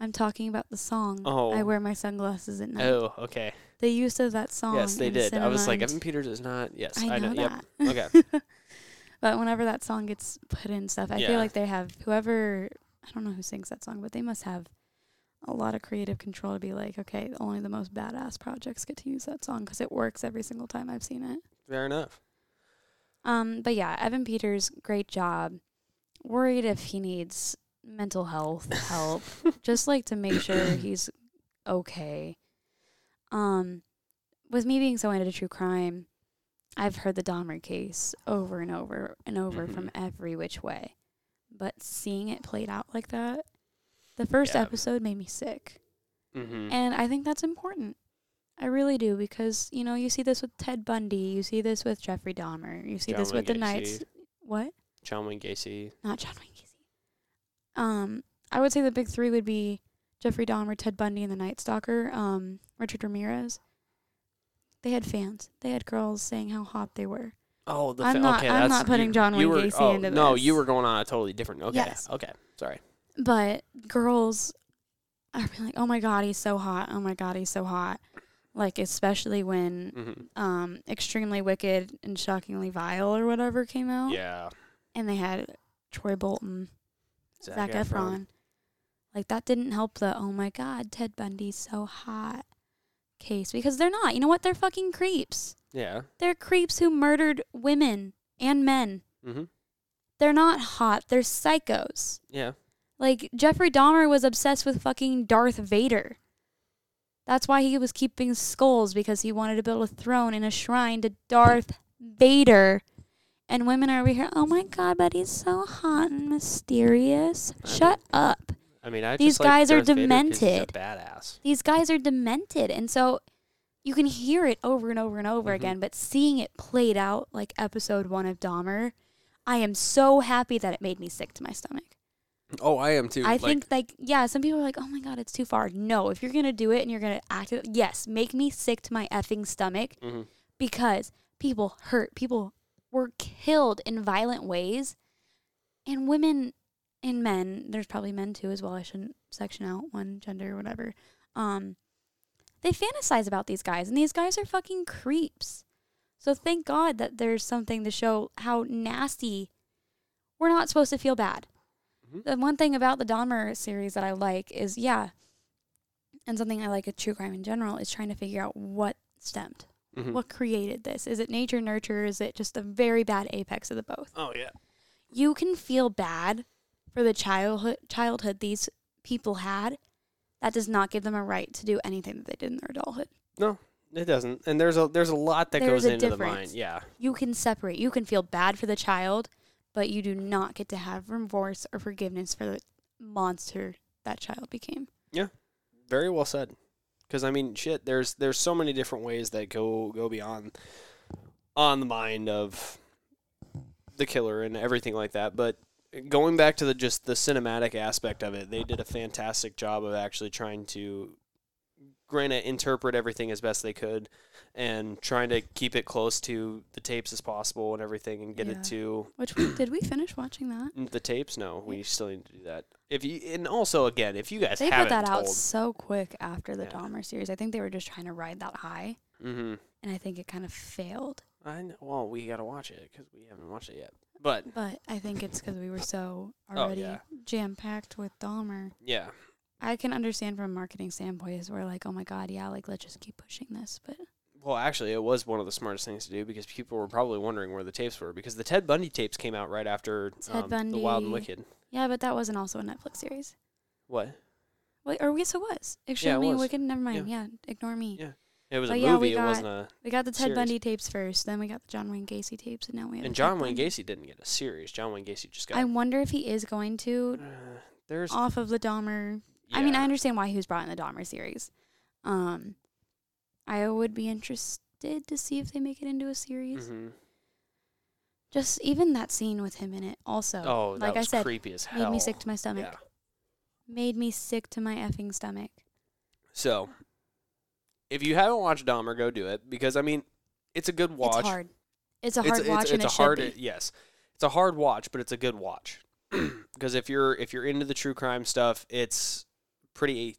I'm talking about the song Oh. "I Wear My Sunglasses at Night." Oh, okay. The use of that song. yes, they did. I was like, Evan Peters is not. Yes, I I know, know. that. Yep. Okay. but whenever that song gets put in stuff, I Yeah. feel like they have whoever I don't know who sings that song, but they must have a lot of creative control to be like, okay, only the most badass projects get to use that song because it works every single time I've seen it. Fair enough. Um, but yeah, Evan Peters, great job. Worried if he needs mental health help, just like to make sure he's okay. Um, with me being so into true crime, I've heard the Dahmer case over and over and over from every which way. But seeing it played out like that, the first Yeah. episode made me sick. Mm-hmm. And I think that's important. I really do because, you know, you see this with Ted Bundy, you see this with Jeffrey Dahmer, you see this John with the Wayne Knights. What? John Wayne Gacy. Not John Wayne Gacy. Um, I would say the big three would be Jeffrey Dahmer, Ted Bundy, and the Night Stalker. Um, Richard Ramirez. They had fans. They had girls saying how hot they were. Oh, the I'm not- okay, I'm that's, not putting you- John you Wayne were, Gacy oh, into No, you were going on a totally different. Okay. Yes. Okay. Sorry. But girls are being like, "Oh my god, he's so hot! Oh my god, he's so hot!" Like especially when Mm-hmm. um, extremely wicked and shockingly vile or whatever came out, Yeah. and they had Troy Bolton, Zac, Zac Efron. Like that didn't help the oh my god, Ted Bundy's so hot case because they're not. You know what? They're fucking creeps. Yeah. They're creeps who murdered women and men. Mm-hmm. They're not hot. They're psychos. Yeah. Like Jeffrey Dahmer was obsessed with fucking Darth Vader. That's why he was keeping skulls because he wanted to build a throne and a shrine to Darth Vader. And women are over here, oh my god, but he's so hot and mysterious. I Shut up. I mean, I These just like guys are Darth Vader 'cause he's a demented. badass. These guys are demented. And so you can hear it over and over and over Mhm. again, but seeing it played out like episode one of Dahmer, I am so happy that it made me sick to my stomach. Oh, I am too. I like, think like yeah, some people are like, "Oh my god, it's too far." No, if you're going to do it and you're going to act it, yes, make me sick to my effing stomach hmm because people hurt, people were killed in violent ways. And women and men, there's probably men too as well. I shouldn't section out one gender or whatever. Um they fantasize about these guys and these guys are fucking creeps. So thank God that there's something to show how nasty we're not supposed to feel bad. Mhm. The one thing about the Dahmer series that I like is yeah, and something I like with true crime in general is trying to figure out what stemmed. Mhm. What created this? Is it nature nurture? Is it just a very bad apex of the both? Oh yeah. You can feel bad for the childhood childhood these people had. That does not give them a right to do anything that they did in their adulthood. No, it doesn't. And there's a there's a lot that There's goes a into the mind. Yeah. You can separate. You can feel bad for the child, but you do not get to have remorse or forgiveness for the monster that child became. Yeah. Very well said. Because I mean, shit. There's there's so many different ways that go go beyond on the mind of the killer and everything like that. But going back to the just the cinematic aspect of it, they did a fantastic job of actually trying to granted interpret everything as best they could and trying to keep it close to the tapes as possible and everything and get Yeah. it to Which we, did we finish watching that? the tapes no we still need to do that if you and also again if you guys They put that out so quick after the Yeah. Dahmer series. I think they were just trying to ride that high, mm-hmm. and I think it kind of failed. I know, well we gotta watch it because we haven't watched it yet but But I think it's because we were so Oh, already yeah. jam packed with Dahmer. yeah I can understand from a marketing standpoint is we're like, oh my god, yeah, like let's just keep pushing this. But well actually it was one of the smartest things to do because people were probably wondering where the tapes were because the Ted Bundy tapes came out right after Ted um, the Wild and Wicked yeah, but that wasn't also a Netflix series. what Wait, or yes, it was. Extremely was. Wicked. Never mind. Yeah. ignore me. Yeah. It was But a yeah, movie. It got- wasn't a. We got the Ted Series. Bundy tapes first, then we got the John Wayne Gacy tapes, and now we have. And John Ted Wayne Bundy. Gacy didn't get a series. John Wayne Gacy just got. I wonder if he is going to Uh, there's. off of the Dahmer. I mean. I understand why he was brought in the Dahmer series. Um, I would be interested to see if they make it into a series. Mhm. Just even that scene with him in it, also Oh, that like I was said, creepy as hell. made me sick to my stomach. Yeah. Made me sick to my effing stomach. So, if you haven't watched Dahmer, go do it because I mean, it's a good watch. It's hard. It's a It's hard watch, it's, and it's a hard yes, it's a hard watch, but it's a good watch because if you're if you're into the true crime stuff, it's pretty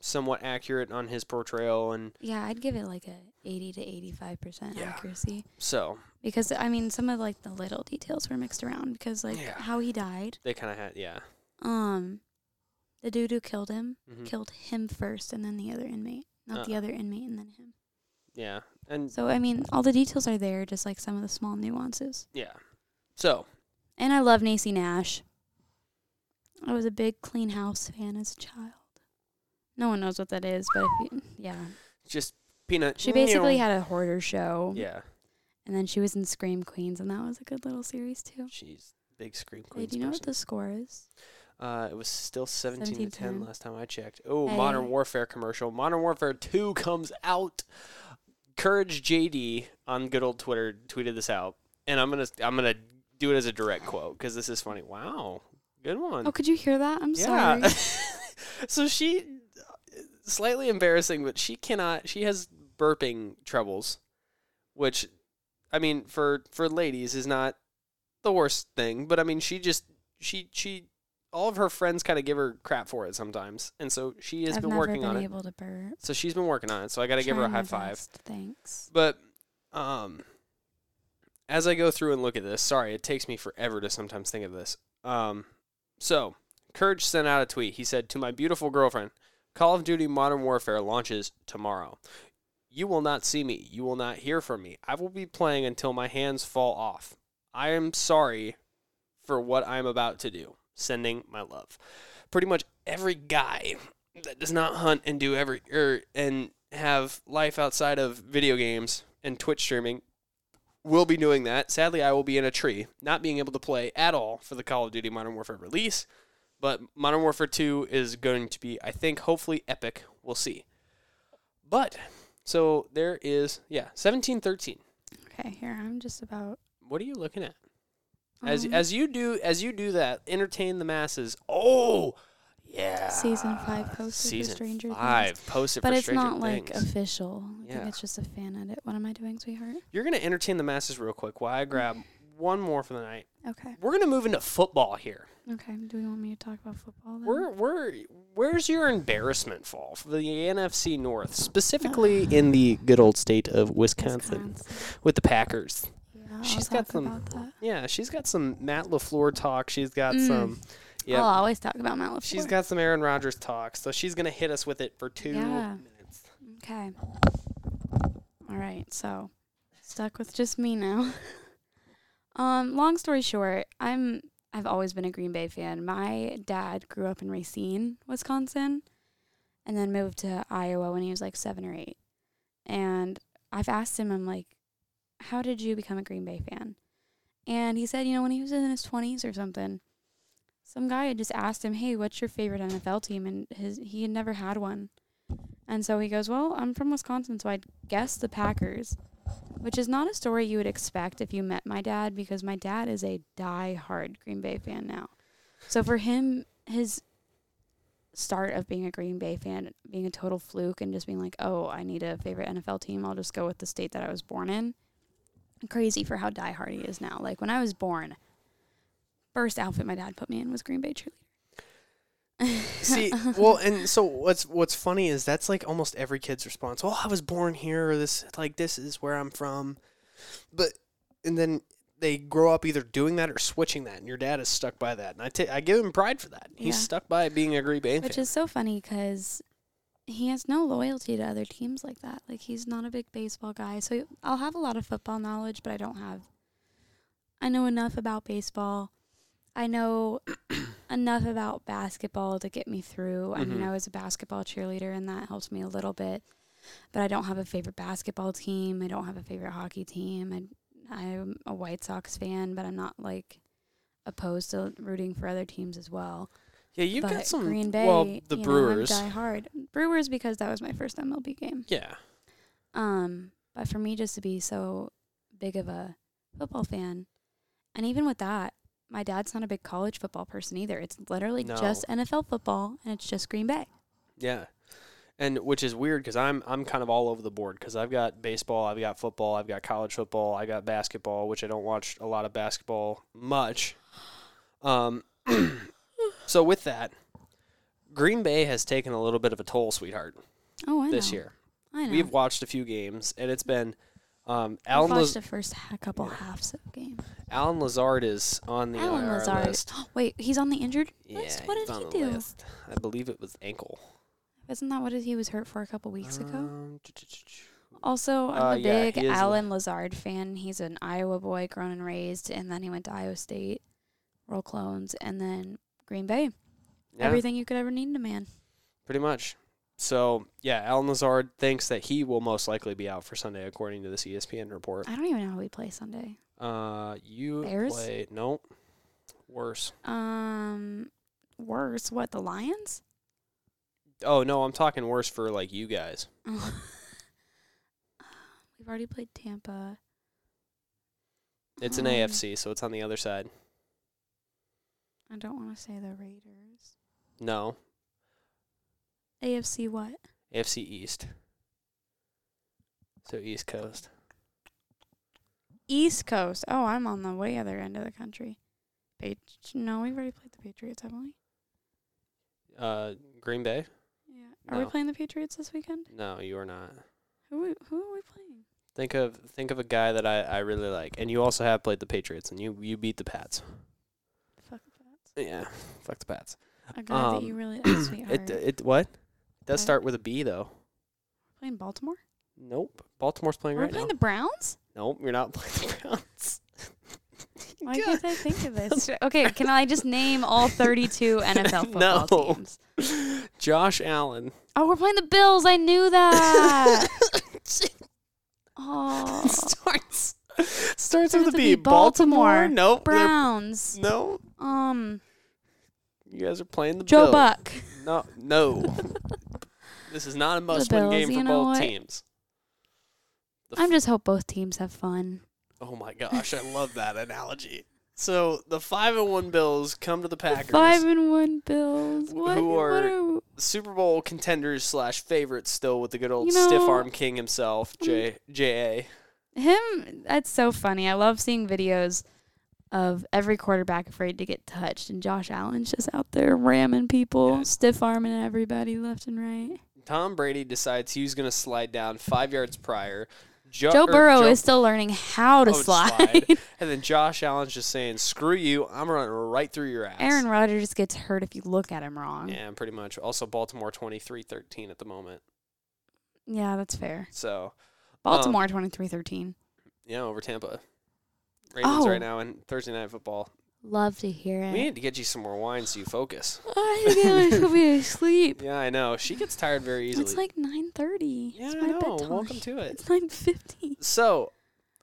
somewhat accurate on his portrayal, and Yeah, I'd give it like a eighty to eighty-five percent Yeah. accuracy so because I mean some of like the little details were mixed around because like Yeah. how he died. they kind of had yeah. Um, the dude who killed him Mhm. killed him first, and then the other inmate, not the Uh. other inmate, and then him. Yeah, and So I mean, all the details are there, just like some of the small nuances. yeah, so And I love Niecy Nash. I was a big Clean House fan as a child. No one knows what that is, but if you, yeah, just peanut. she basically had a hoarder show, yeah. and then she was in Scream Queens, and that was a good little series too. She's big scream queens. do you know what the score is? Uh, it was still 17 to 10 17-10. last time I checked. Oh, Hey. Modern Warfare commercial. Modern Warfare 2 comes out. Courage JD on good old Twitter tweeted this out, and I'm gonna I'm gonna do it as a direct quote because this is funny. Wow, good one. Oh, could you hear that? I'm yeah. sorry. so she slightly embarrassing, but she cannot. She has burping troubles, which I mean for for ladies is not the worst thing. But I mean she just she she all of her friends kind of give her crap for it sometimes, and so she has I've been working been on it. able to burp. So she's been working on it. So I got to give her a high five. best, Thanks. But um, as I go through and look at this, sorry, it takes me forever to sometimes think of this. Um, so Courage sent out a tweet. He said, "To my beautiful girlfriend, Call of Duty Modern Warfare launches tomorrow. You will not see me. You will not hear from me. I will be playing until my hands fall off. I am sorry for what I'm about to do. Sending my love." Pretty much every guy that does not hunt and do every er, and have life outside of video games and Twitch streaming will be doing that. Sadly, I will be in a tree, not being able to play at all for the Call of Duty Modern Warfare release. But Modern Warfare 2 is going to be, I think, hopefully epic. We'll see. But so there is, yeah, 1713. Okay, here I'm just about. What are you looking at? As um, as you do as you do that, entertain the masses. Oh, yeah. Season five posted for Season Stranger Things. five posted but for it's Stranger not like Things. official. I Yeah. think it's just a fan edit. What am I doing, sweetheart? You're gonna entertain the masses real quick while I grab one more for the night. Okay. We're gonna move into football here. Okay. Do we want me to talk about football then? Where where where's your embarrassment fall for the NFC North, specifically in the good old state of Wisconsin, Wisconsin. with the Packers? Yeah, She's got some-. Yeah, she's got some Matt LaFleur talk. She's got Mm. some. I'll always talk about Matt LaFleur. she's got some Aaron Rodgers talk. So she's gonna hit us with it for two Yeah. minutes. Okay. All right. So, stuck with just me now. um, long story short, I'm I've always been a Green Bay fan. My dad grew up in Racine, Wisconsin, and then moved to Iowa when he was like 7 or 8. And I've asked him I'm like, "How did you become a Green Bay fan?" And he said, you know, when he was in his 20s or something, some guy had just asked him, "Hey, what's your favorite NFL team?" and his he had never had one. And so he goes, Well, I'm from Wisconsin, so I'd guess the Packers, which is not a story you would expect if you met my dad because my dad is a die-hard Green Bay fan now. So for him, his start of being a Green Bay fan being a total fluke and just being like, Oh, I need a favorite NFL team, I'll just go with the state that I was born in. Crazy for how die-hard he is now. Like when I was born, first outfit my dad put me in was Green Bay cheerleader. See, well, and so what's what's funny is that's like almost every kid's response. Oh, I was born here, or this like this is where I'm from, but and then they grow up either doing that or switching that, and your dad is stuck by that, and I ta- I give him pride for that. He's Yeah. stuck by being a Green Bay Which fan. is so funny because he has no loyalty to other teams like that. Like he's not a big baseball guy. So I'll have a lot of football knowledge, but I don't have. I know enough about baseball. I know enough about basketball to get me through. I mean, Mhm. I was a basketball cheerleader, and that helps me a little bit. but I don't have a favorite basketball team. I don't have a favorite hockey team. I, I'm a White Sox fan, but I'm not like opposed to rooting for other teams as well. Yeah, you've but got some. Green Bay. well, the you Brewers. Know, die hard. Brewers because that was my first MLB game. yeah. Um, but for me just to be so big of a football fan, and even with that, my dad's not a big college football person either. It's literally No. just NFL football, and it's just Green Bay. Yeah, and which is weird because I'm I'm kind of all over the board because I've got baseball, I've got football, I've got college football, I got basketball, which I don't watch a lot of basketball much. Um, so with that, Green Bay has taken a little bit of a toll, sweetheart, Oh, I this know. year. I know. We've watched a few games, and it's been um, Allen watched Laz- the first ha- couple halves of the game. Allen Lazard is on the Allen IR Lazard. list. Wait, he's on the injured Yeah, list. What he's did on he the do? list. I believe it was ankle. Isn't that what he was hurt for a couple weeks ago? Um, Also, I'm Uh, a yeah, big he is Allen Lazard fan. He's an Iowa boy, grown and raised, and then he went to Iowa State, roll clones, and then Green Bay. yeah. Everything you could ever need in a man. Pretty much. So yeah, Allen Lazard thinks that he will most likely be out for Sunday, according to this ESPN report. I don't even know how we play Sunday. Uh, you Bears? play nope. Worse. Um, worse. What the Lions? Oh no, I'm talking worse for like you guys. We've already played Tampa. It's an Um, AFC, so it's on the other side. I don't want to say the Raiders. No, AFC what? AFC East. So East Coast. East Coast. Oh, I'm on the way other end of the country. Pat- no, we've already played the Patriots, haven't we? Uh, Green Bay. Yeah. Are we playing the Patriots this weekend? No, you are not. Who we, who are we playing? Think of think of a guy that I, I really like, and you also have played the Patriots, and you you beat the Pats. Fuck that. Yeah, fuck the Pats. A guy that Um, you really like, sweetheart. It it what? It does Okay. start with a B though. playing Baltimore? Nope. Baltimore's playing Are right playing now. the Browns? nope, you're not playing the Browns. Why God. can't I think of this? okay, can I just name all 32 NFL football No. teams? Josh Allen. Oh, we're playing the Bills. I knew that. oh, starts starts Starts with a B. B. Baltimore. Nope. Browns. No. Um, You guys are playing the Joe Bills. Buck. No. No. This is not a must-win game for you know both what? teams. The I'm just hope both teams have fun. Oh my gosh, I love that analogy. So the five and one Bills come to the Packers, Five and one Bills. What? who what are- are Super Bowl contenders slash favorites still with the good old You know- stiff arm king himself, mm. J J him? That's so funny. I love seeing videos of every quarterback afraid to get touched, and Josh Allen's just out there ramming people, Yeah. stiff arming everybody left and right. Tom Brady decides he was going to slide down five yards prior. Jo- Joe Burrow Joe- is still learning how to oh, slide. and then Josh Allen's just saying, "Screw you! I'm running right through your ass." Aaron Rodgers gets hurt if you look at him wrong. Yeah, pretty much. Also, Baltimore 23-13 at the moment. Yeah, that's fair. So Baltimore um, 23-13. yeah, over Tampa. Ravens Oh. right now in Thursday night football. Love to hear it. We need to get you some more wine so you focus. I think I should be asleep. Yeah, I know. She gets tired very easily. It's like 9:30. yeah, it's I know. bedtime. Welcome to it. It's 9:50. So,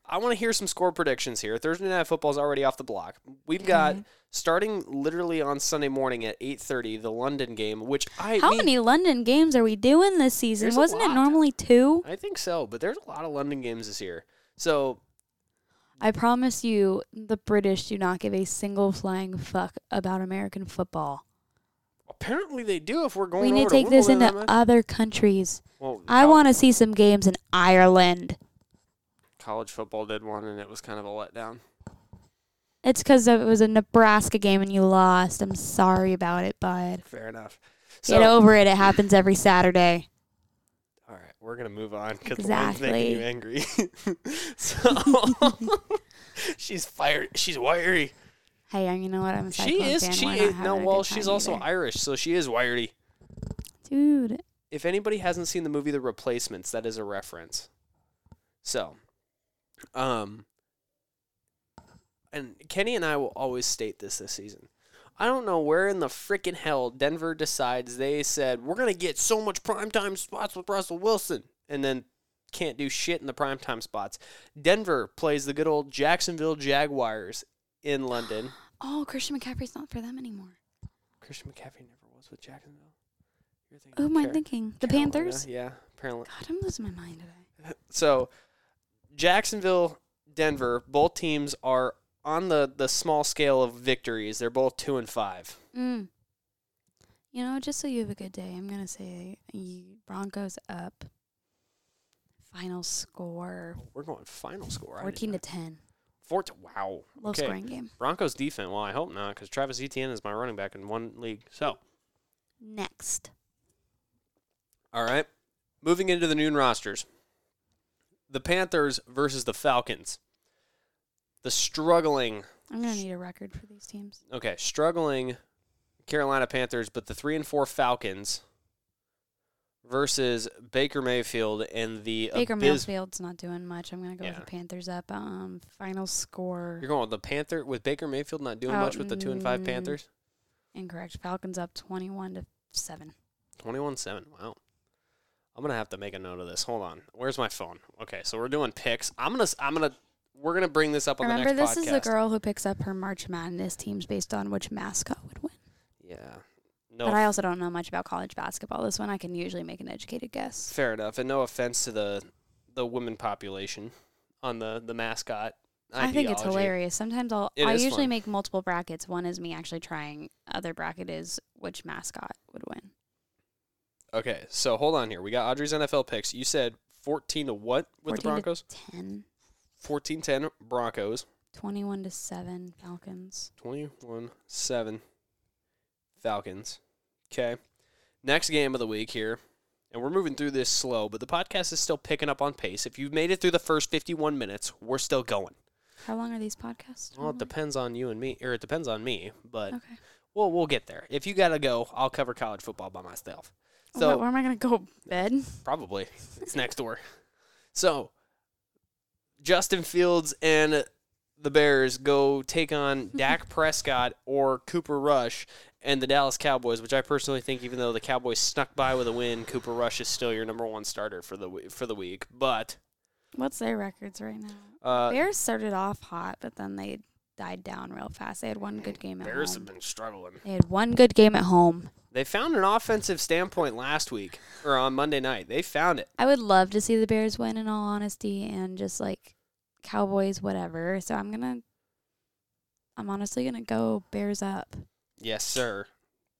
I want to hear some score predictions here. Thursday night football is already off the block. We've got starting literally on Sunday morning at 8:30 the London game, which I How mean, many London games are we doing this season? Wasn't it normally two? I think so, but there's a lot of London games this year. So, I promise you, the British do not give a single flying fuck about American football. apparently they do if we're going we need over to take this into other countries. Well, I want to see some games in Ireland. college football did one and it was kind of a letdown. It's because it was a Nebraska game and you lost. I'm sorry about it, bud. Fair enough. Get over it. It happens every Saturday. We're gonna move on because wine's making you angry. So she's fired. She's wiry. Hey, you know what? I'm a She is. fan. She is. No, well, she's also either. Irish, so she is wiry. Dude, If anybody hasn't seen the movie The Replacements, that is a reference. So, um, and Kenny and I will always state this this season. I don't know where in the frickin' hell Denver decides they said we're gonna get so much primetime spots with Russell Wilson, and then can't do shit in the primetime spots. Denver plays the good old Jacksonville Jaguars in London. Oh, Christian McCaffrey's not for them anymore. Christian McCaffrey never was with Jacksonville. You're thinking Who am I Car- thinking? The Carolina. Panthers? Yeah, apparently. God, I'm losing my mind today. So, Jacksonville, Denver, both teams are on the the small scale of victories. They're both two and five. Mm. You know, just so you have a good day, I'm gonna say Broncos up. Final score We're going final score. Fourteen to didn't- ten. 14. Wow. Low Okay. scoring game. Broncos defense. Well, I hope not, because Travis Etienne is my running back in one league. So, Next. all right, moving into the noon rosters. The Panthers versus the Falcons. The struggling, I'm gonna need a record for these teams. okay, struggling Carolina Panthers, but the three and four Falcons versus Baker Mayfield and the Baker abys- Mayfield's not doing much. I'm gonna go Yeah. with the Panthers up. Um, final score You're going with the Panther with Baker Mayfield not doing much with the two and five Mm. Panthers. incorrect. Falcons up twenty-one to seven. 21-7. Wow. I'm gonna have to make a note of this. Hold on. Where's my phone? Okay, so we're doing picks. I'm gonna. I'm gonna. We're gonna bring this up on Remember, the next this podcast. is the girl who picks up her March Madness teams based on which mascot would win. Yeah. No. But I also don't know much about college basketball. This one I can usually make an educated guess. fair enough. And no offense to the the women population on the the mascot. I think it's hilarious. Sometimes I'll It I usually fun. make multiple brackets. One is me actually trying. Other bracket is which mascot would win. Okay, so hold on here. We got Audrey's NFL picks. You said 14 to what with the 14 to 10, 14-10 Broncos. 21 to 7 Falcons. 21-7 Falcons. Okay. Next game of the week here. And we're moving through this slow, but the podcast is still picking up on pace. If you've made it through the first 51 minutes, we're still going. How long are these podcasts? Well, it depends on you and me, or it depends on me, but Okay. we'll we'll get there. If you got to go, I'll cover college football by myself. So So where am I going to go? Bed? Probably. It's next door. So, Justin Fields and the Bears go take on Dak Prescott or Cooper Rush and the Dallas Cowboys, which I personally think, even though the Cowboys snuck by with a win, Cooper Rush is still your number one starter for the for the week. But What's their records right now? uh, Bears started off hot, but then they died down real fast. They had one good game at Bears have been struggling. They had one good game at home. They found an offensive standpoint last week or on Monday night. They found it. I would love to see the Bears win in all honesty and just like Cowboys whatever. So I'm going to I'm honestly going to go Bears up. Yes, sir.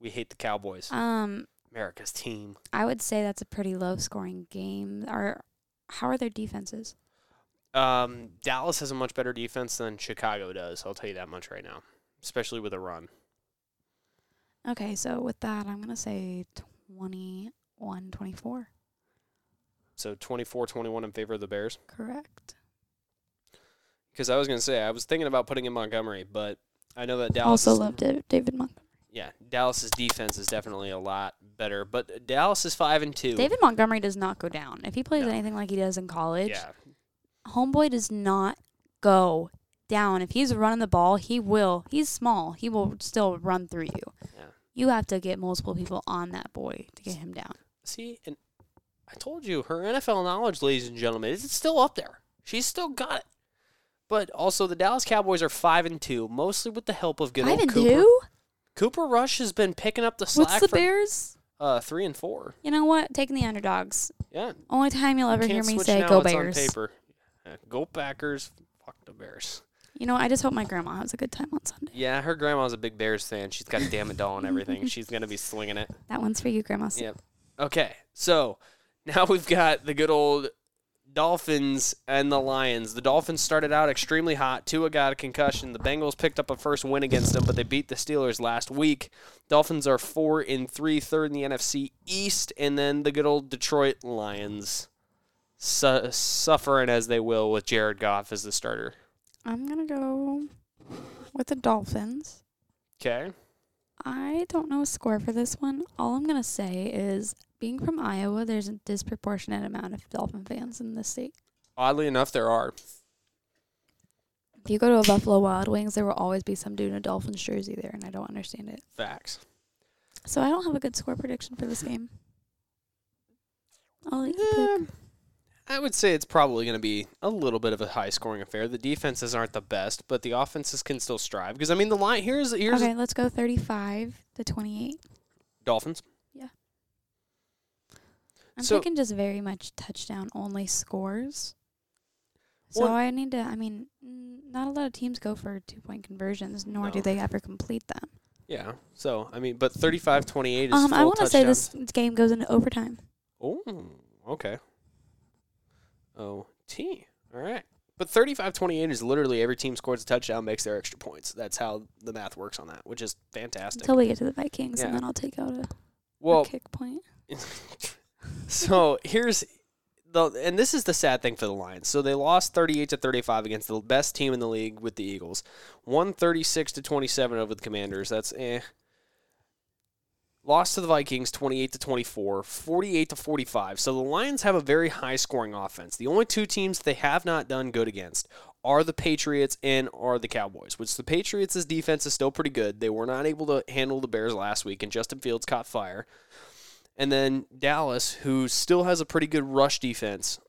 We hate the Cowboys. Um America's team. I would say that's a pretty low scoring game. Or how are their defenses? Um, Dallas has a much better defense than Chicago does. I'll tell you that much right now, especially with a run. Okay, so with that, I'm going to say 21 24. So 24-21 in favor of the Bears. Correct. Because I was going to say I was thinking about putting in Montgomery, but I know that Dallas. also loved David Montgomery. Yeah, Dallas's defense is definitely a lot better, but Dallas is five and two. David Montgomery does not go down. If he plays No. anything like he does in college, Yeah, homeboy does not go down. If he's running the ball, he will. He's small. He will still run through you. You have to get multiple people on that boy to get him down. see, and I told you her NFL knowledge, ladies and gentlemen, is still up there. She's still got it. But also, the Dallas Cowboys are five and two, mostly with the help of good Five old and Cooper. two. Cooper Rush has been picking up the slack What's the Bears? uh, three and four. You know what? Taking the underdogs. Yeah, Only time you'll ever Can't hear me say now, "Go Bears." Paper. Go Packers. Fuck the Bears. You know, I just hope my grandma has a good time on Sunday. Yeah, her grandma's a big Bears fan. She's got a damn it doll and everything. She's gonna be slinging it. That one's for you, Grandma. Yep. Okay, so now we've got the good old Dolphins and the Lions. The Dolphins started out extremely hot. Tua got a concussion. The Bengals picked up a first win against them, but they beat the Steelers last week. Dolphins are four in three, third in the NFC East, and then the good old Detroit Lions su- suffering as they will with Jared Goff as the starter. I'm gonna go with the Dolphins. Okay. I don't know a score for this one. All I'm gonna say is, being from Iowa, there's a disproportionate amount of Dolphin fans in this state. Oddly enough, there are. If you go to a Buffalo Wild Wings, there will always be some dude in a Dolphins jersey there, and I don't understand it. Facts. So I don't have a good score prediction for this game. I'll let you Yeah. pick. I would say it's probably going to be a little bit of a high scoring affair. The defenses aren't the best, but the offenses can still strive. Because I mean, the line here's here's Okay, let's go 35 to 28. Dolphins. Yeah. I'm So- thinking just very much touchdown only scores. So Well- I need to. I mean, not a lot of teams go for two point conversions, nor No. do they ever complete them. Yeah. So I mean, but 35-28 is Um, I want to say this game goes into overtime. Oh, okay. O T. All right. But 35-28 is literally every team scores a touchdown makes their extra points. That's how the math works on that, which is fantastic. Until we get to the Vikings, Yeah. and then I'll take out a, a kick point. so here's the and this is the sad thing for the Lions. So they lost 38 to 35 against the best team in the league with the Eagles. 136 to 27 over the Commanders. That's eh. Lost to the Vikings 28 to 24, 48 to 45. So the Lions have a very high scoring offense. The only two teams they have not done good against are the Patriots and are the Cowboys. Which the Patriots' defense is still pretty good. They were not able to handle the Bears last week and Justin Fields caught fire. And then Dallas, who still has a pretty good rush defense,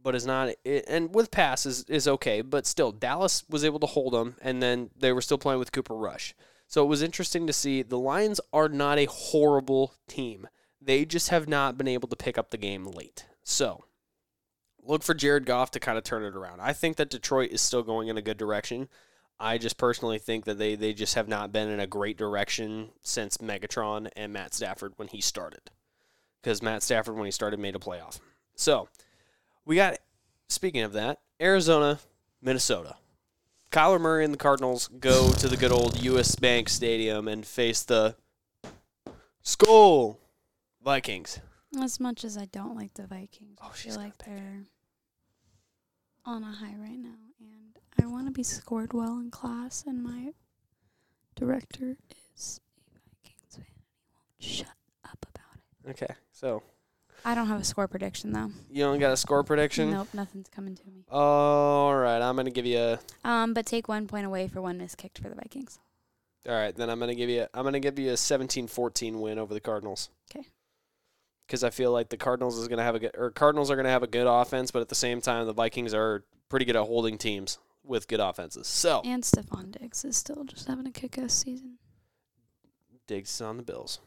but is not, and with pass is, is okay, but still, Dallas was able to hold them, and then they were still playing with Cooper Rush. So it was interesting to see the Lions are not a horrible team. They just have not been able to pick up the game late. So look for Jared Goff to kind of turn it around. I think that Detroit is still going in a good direction. I just personally think that they, they just have not been in a great direction since Megatron and Matt Stafford when he started because Matt Stafford, when he started, made a playoff. So we got, speaking of that, Arizona, Minnesota. Kyler Murray and the Cardinals go to the good old U.S. Bank Stadium and face the Skull Vikings. As much as I don't like the Vikings, Oh, I feel like they're on a high right now, and I want to be scored well in class. And my director is a Vikings fan, and he won't shut up about it. Okay, so I don't have a score prediction though. you don't got a score prediction? Nope, nothing's coming to me. All right, I'm gonna give you a. Um, but take one point away for one miss kicked for the Vikings. All right, then I'm gonna give you. I'm gonna give you a 17-14 win over the Cardinals. Okay. Because I feel like the Cardinals is gonna have a good, or Cardinals are gonna have a good offense, but at the same time, the Vikings are pretty good at holding teams with good offenses. So And Stefon Diggs is still just having a kick-ass season. Diggs is on the Bills.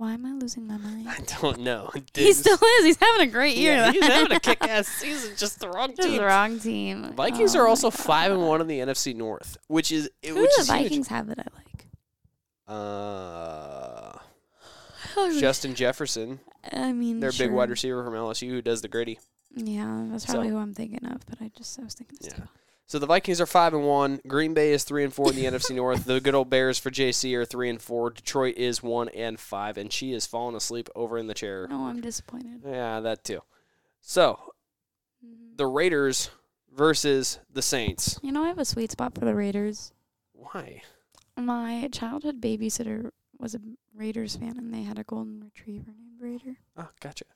Why am I losing my mind? I don't know. He still is. He's having a great year. Yeah, he's having a kick-ass season. Just the wrong Just team. the wrong team. Vikings Oh are also five and one in the NFC North, which is Who which do is the huge. Vikings have that I like? Uh, Oh, Justin Jefferson, I mean, their big sure. wide receiver from LSU, who does the gritty. Yeah, that's So- probably who I'm thinking of. But I just I was thinking. Yeah. Stefon. So the Vikings are five and one. Green Bay is three and four in the NFC North. The good old Bears for JC are three and four. Detroit is one and five, and she is falling asleep over in the chair. No, I'm disappointed. Yeah, that too. So Mhm. the Raiders versus the Saints. You know, I have a sweet spot for the Raiders. Why? My childhood babysitter was a Raiders fan, and they had a golden retriever named Raider. Oh, gotcha.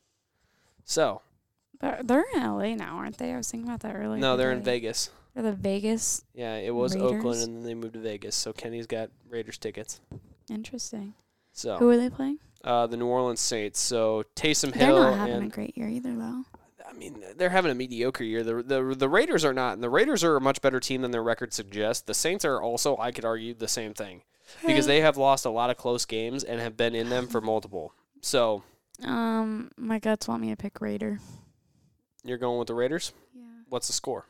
So But they're in LA now, aren't they? I was thinking about that earlier. no, they're in. Vegas. They're the Vegas. Yeah, it was Oakland, and then they moved to Vegas. So Kenny's got Raiders tickets. Interesting. So Who are they playing? uh, the New Orleans Saints. So Taysom Hill. They're not having a great year either, though. I mean, they're having a mediocre year. The, the the Raiders are not. And the Raiders are a much better team than their record suggests. The Saints are also, I could argue, the same thing because they have lost a lot of close games and have been in them for multiple. So Um, my guts want me to pick Raider. you're going with the Raiders. Yeah, What's the score?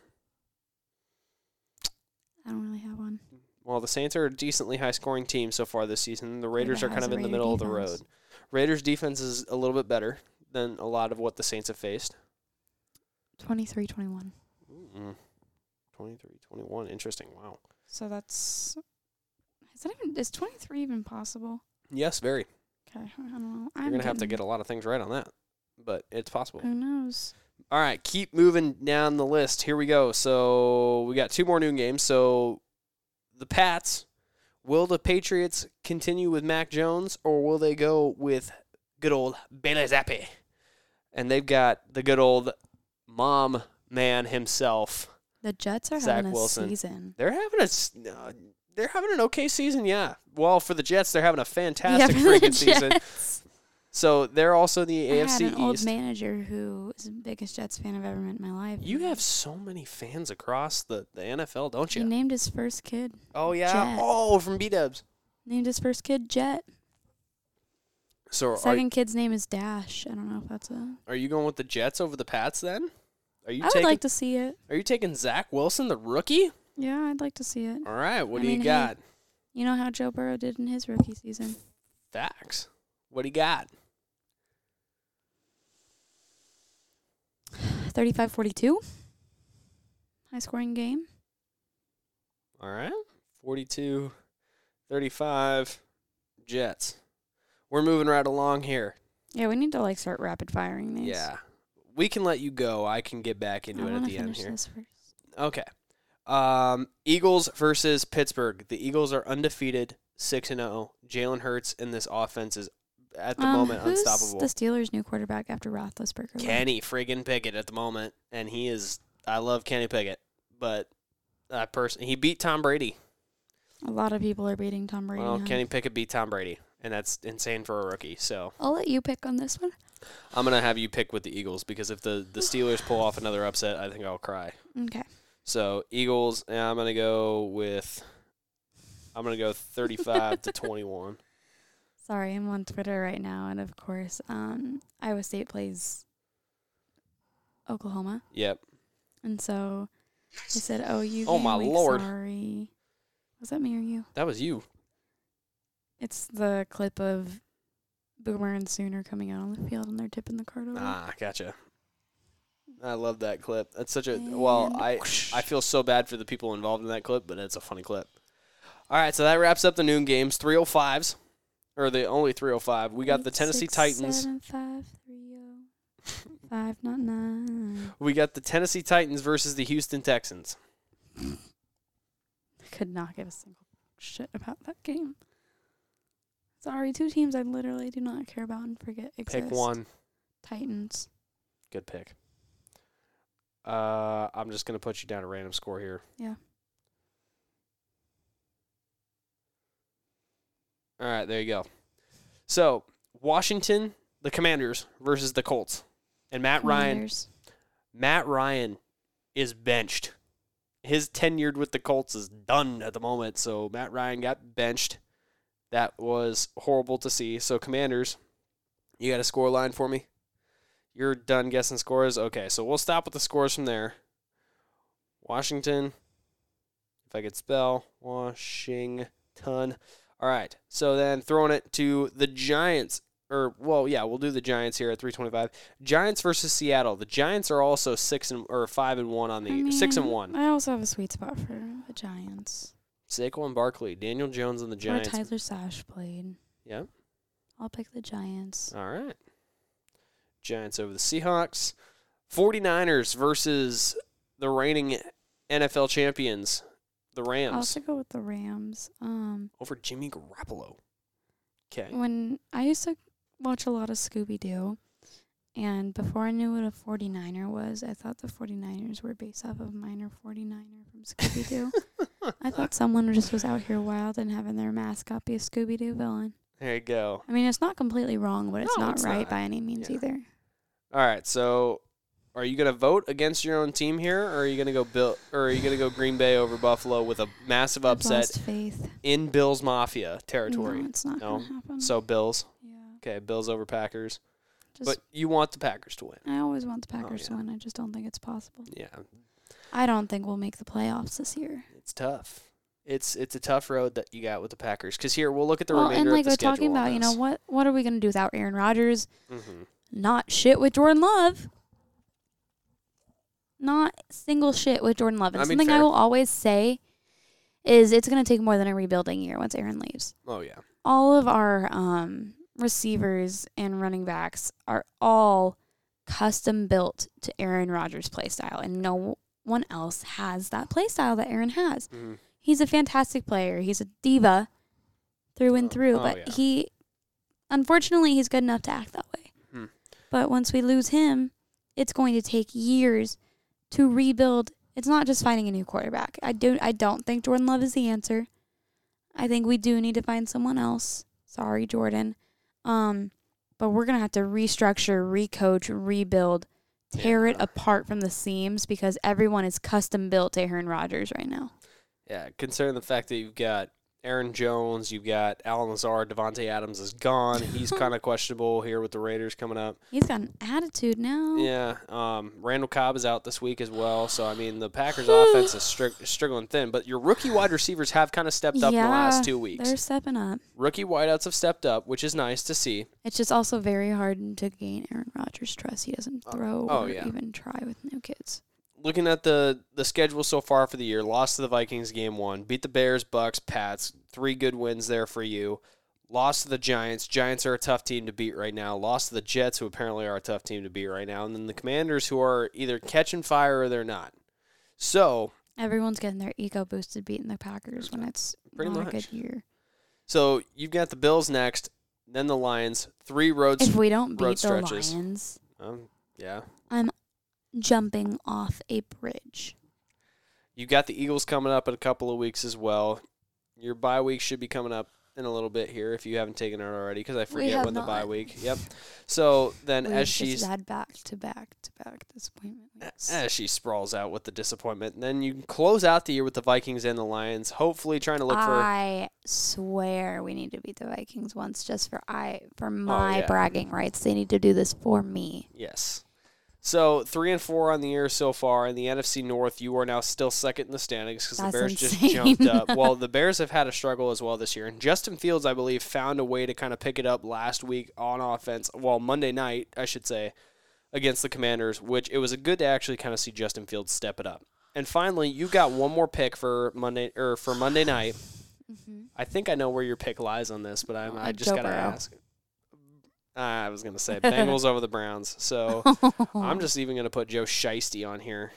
I don't really have one. Well, the Saints are a decently high scoring team so far this season. The Raiders are kind of in the middle of the road. Raiders defense is a little bit better than a lot of what the Saints have faced. 23-21. Mm. 23 21. Interesting. Wow. So that's is that even is 23 even possible? Yes, very. Okay, I don't know. You're going to have to get a lot of things right on that, but it's possible. Who knows? All right, keep moving down the list. Here we go. So we got two more noon games. So the Pats, will the Patriots continue with Mac Jones or will they go with good old Bailey Zappe? And they've got the good old mom man himself. The Jets are Zach having a Wilson. season. They're having a uh, they're having an okay season, yeah. Well, for the Jets, they're having a fantastic the freaking season. So they're also the I had AFC an old manager who is the biggest Jets fan I've ever met in my life. You have so many fans across the, the NFL, don't you? He named his first kid. Oh yeah. Jet. Oh, from B Dubs. Named his first kid Jet. So Second kid's name is Dash. I don't know if that's a. are you going with the Jets over the Pats then? Are you I would like to see it. Are you taking Zach Wilson, the rookie? Yeah, I'd like to see it. All right. What I do mean, you hey. got? You know how Joe Burrow did in his rookie season. Facts. What do you got? 35-42. High scoring game. All right. 42 35 Jets. We're moving right along here. Yeah, we need to like start rapid firing these. Yeah. We can let you go. I can get back I into it at the end here. Okay. Um, Eagles versus Pittsburgh. The Eagles are undefeated, 6 and 0. Jalen Hurts in this offense is at the Um, moment who's unstoppable. The Steelers' new quarterback after Roethlisberger. Kenny friggin' Pickett at the moment, and he is. I love Kenny Pickett, but that person he beat Tom Brady. A lot of people are beating Tom Brady. Well, huh? Kenny Pickett beat Tom Brady, and that's insane for a rookie. So I'll let you pick on this one. I'm gonna have you pick with the Eagles because if the the Steelers pull off another upset, I think I'll cry. Okay. So Eagles, and I'm gonna go with. I'm gonna go 35 to 21. Sorry, I'm on Twitter right now, and of course, um, Iowa State plays Oklahoma, Yep. and so I said, "Oh, you." Oh, my lord. Sorry. Was that me or you? That was you. It's the clip of Boomer and Sooner coming out on the field, and they're tipping the card over. Ah, gotcha. I love that clip. That's such a well. And I I feel so bad for the people involved in that clip, but it's a funny clip. All right, so that wraps up the noon games. 305s, or the only 305. We got the Tennessee six, Titans. Seven, five, three, oh, five, not nine. We got the Tennessee Titans versus the Houston Texans. I could not give a single shit about that game. Sorry, two teams I literally do not care about and forget exist. Pick one. Titans. Good pick. Uh, I'm just gonna put you down a random score here. Yeah. All right, there you go. So Washington, the Commanders versus the Colts, and Matt Ryan. Matt Ryan is benched. His tenured with the Colts is done at the moment. So Matt Ryan got benched. That was horrible to see. So Commanders, you got a score line for me? You're done guessing scores? Okay, so we'll stop with the scores from there. Washington, if I could spell, Washington. All right, so then throwing it to the Giants, or well, yeah, we'll do the Giants here at 325. Giants versus Seattle. The Giants are also six and or five and one on the I six and one. I also have a sweet spot for the Giants. Saquon Barkley, Daniel Jones on the Giants. Tyler Sash played. Yeah. I'll pick the Giants. All right. Giants over the Seahawks. 49ers versus the reigning NFL champions, the Rams. I'll also go with the Rams. Um, over Jimmy Garoppolo. Okay. when I used to watch a lot of Scooby Doo, and before I knew what a 49er was, I thought the 49ers were based off of Miner 49er from Scooby Doo. I thought someone just was out here wild and having their mascot be a Scooby Doo villain. There you go. I mean, it's not completely wrong, but it's No, not it's right not. by any means Yeah. either. All right. So, are you going to vote against your own team here, or are you going to go Bill, or are you going to go Green Bay over Buffalo with a massive upset faith. in Bills Mafia territory? No, it's not No? gonna happen. So Bills. yeah, Okay, Bills over Packers. just but you want the Packers to win. I always want the Packers yeah. to win. I just don't think it's possible. Yeah, I don't think we'll make the playoffs this year. it's tough. It's it's a tough road that you got with the Packers. Because here we'll look at the well, remainder and like of the season. we're schedule. talking about, you know what? What are we gonna do without Aaron Rodgers? hmm Not shit with Jordan Love. Not single shit with Jordan Love. And I mean, something I will always say is it's gonna take more than a rebuilding year once Aaron leaves. Oh yeah. all of our um, receivers and running backs are all custom built to Aaron Rodgers' play style, and no one else has that play style that Aaron has. hmm He's a fantastic player. He's a diva through and Oh, through, oh, but yeah. he, unfortunately, he's good enough to act that way. Hmm. But once we lose him, it's going to take years to rebuild. It's not just finding a new quarterback. I do. I don't think Jordan Love is the answer. I think we do need to find someone else. Sorry, Jordan. Um, but we're gonna have to restructure, recoach, rebuild, tear it apart from the seams because everyone is custom built to Aaron Rodgers right now. Yeah, considering the fact that you've got Aaron Jones, you've got Allen Lazard, Davante Adams is gone. He's kind of questionable here with the Raiders coming up. He's got an attitude now. Yeah, um, Randall Cobb is out this week as well. So I mean, the Packers' offense is stri- struggling thin. But your rookie wide receivers have kind of stepped up in the last two weeks. They're stepping up. Rookie wideouts have stepped up, which is nice to see. It's just also very hard to gain Aaron Rodgers' trust. He doesn't throw oh, or yeah. even try with new kids. Looking at the the schedule so far for the year, lost to the Vikings game one, beat the Bears, Bucks, Pats, three good wins there for you. Lost to the Giants. Giants are a tough team to beat right now. Lost to the Jets, who apparently are a tough team to beat right now, and then the Commanders, who are either catching fire or they're not. So Everyone's getting their ego boosted beating the Packers when it's Pretty not a good year. So you've got the Bills next, then the Lions, three roads. If we don't beat the stretches. Lions, um, yeah, jumping off a bridge. you got the Eagles coming up in a couple of weeks as well. Your bye week should be coming up in a little bit here if you haven't taken it already, because I forget when the bye week. Yep. So then, We've as she's had back to back to back disappointment. as she sprawls out with the disappointment, then you close out the year with the Vikings and the Lions. Hopefully, trying to look for I swear we need to beat the Vikings once just for I for oh, my Oh, yeah. bragging rights. They need to do this for me. Yes. So three and four on the year so far in the NFC North. You are now still second in the standings because the Bears just jumped up. Well, the Bears have had a struggle as well this year, and Justin Fields, I believe, found a way to kind of pick it up last week on offense. Well, Monday night, I should say, against the Commanders, which it was a good to actually kind of see Justin Fields step it up. And finally, you got one more pick for Monday or for Monday night. I think I know where your pick lies on this, but I'm, I Uh, just gotta Burrow. ask. I was gonna say Bengals over the Browns, so. I'm just even going to put Joe Shiesty on here.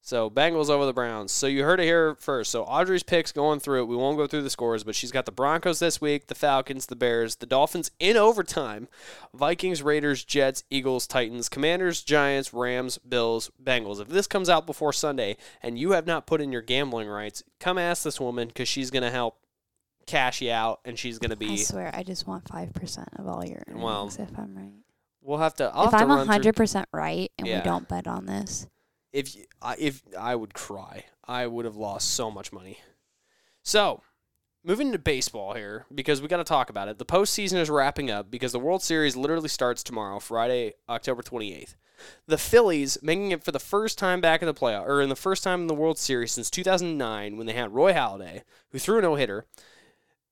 So Bengals over the Browns. So you heard it here first. So Audrey's picks going through it. We won't go through the scores, but she's got the Broncos this week, the Falcons, the Bears, the Dolphins in overtime, Vikings, Raiders, Jets, Eagles, Titans, Commanders, Giants, Rams, Bills, Bengals. If this comes out before Sunday and you have not put in your gambling rights, come ask this woman because she's going to help cash you out and she's going to be. I swear, I just want five percent of all your earnings Well, if I'm right. We'll have to. I'll if have I'm hundred percent right and Yeah. we don't bet on this, if y- I, if I would cry, I would have lost so much money. So, moving to baseball here because we got to talk about it. The postseason is wrapping up because the World Series literally starts tomorrow, Friday, October twenty eighth. The Phillies making it for the first time back in the playoff, or in the first time in the World Series since two thousand nine when they had Roy Halladay, who threw a no hitter.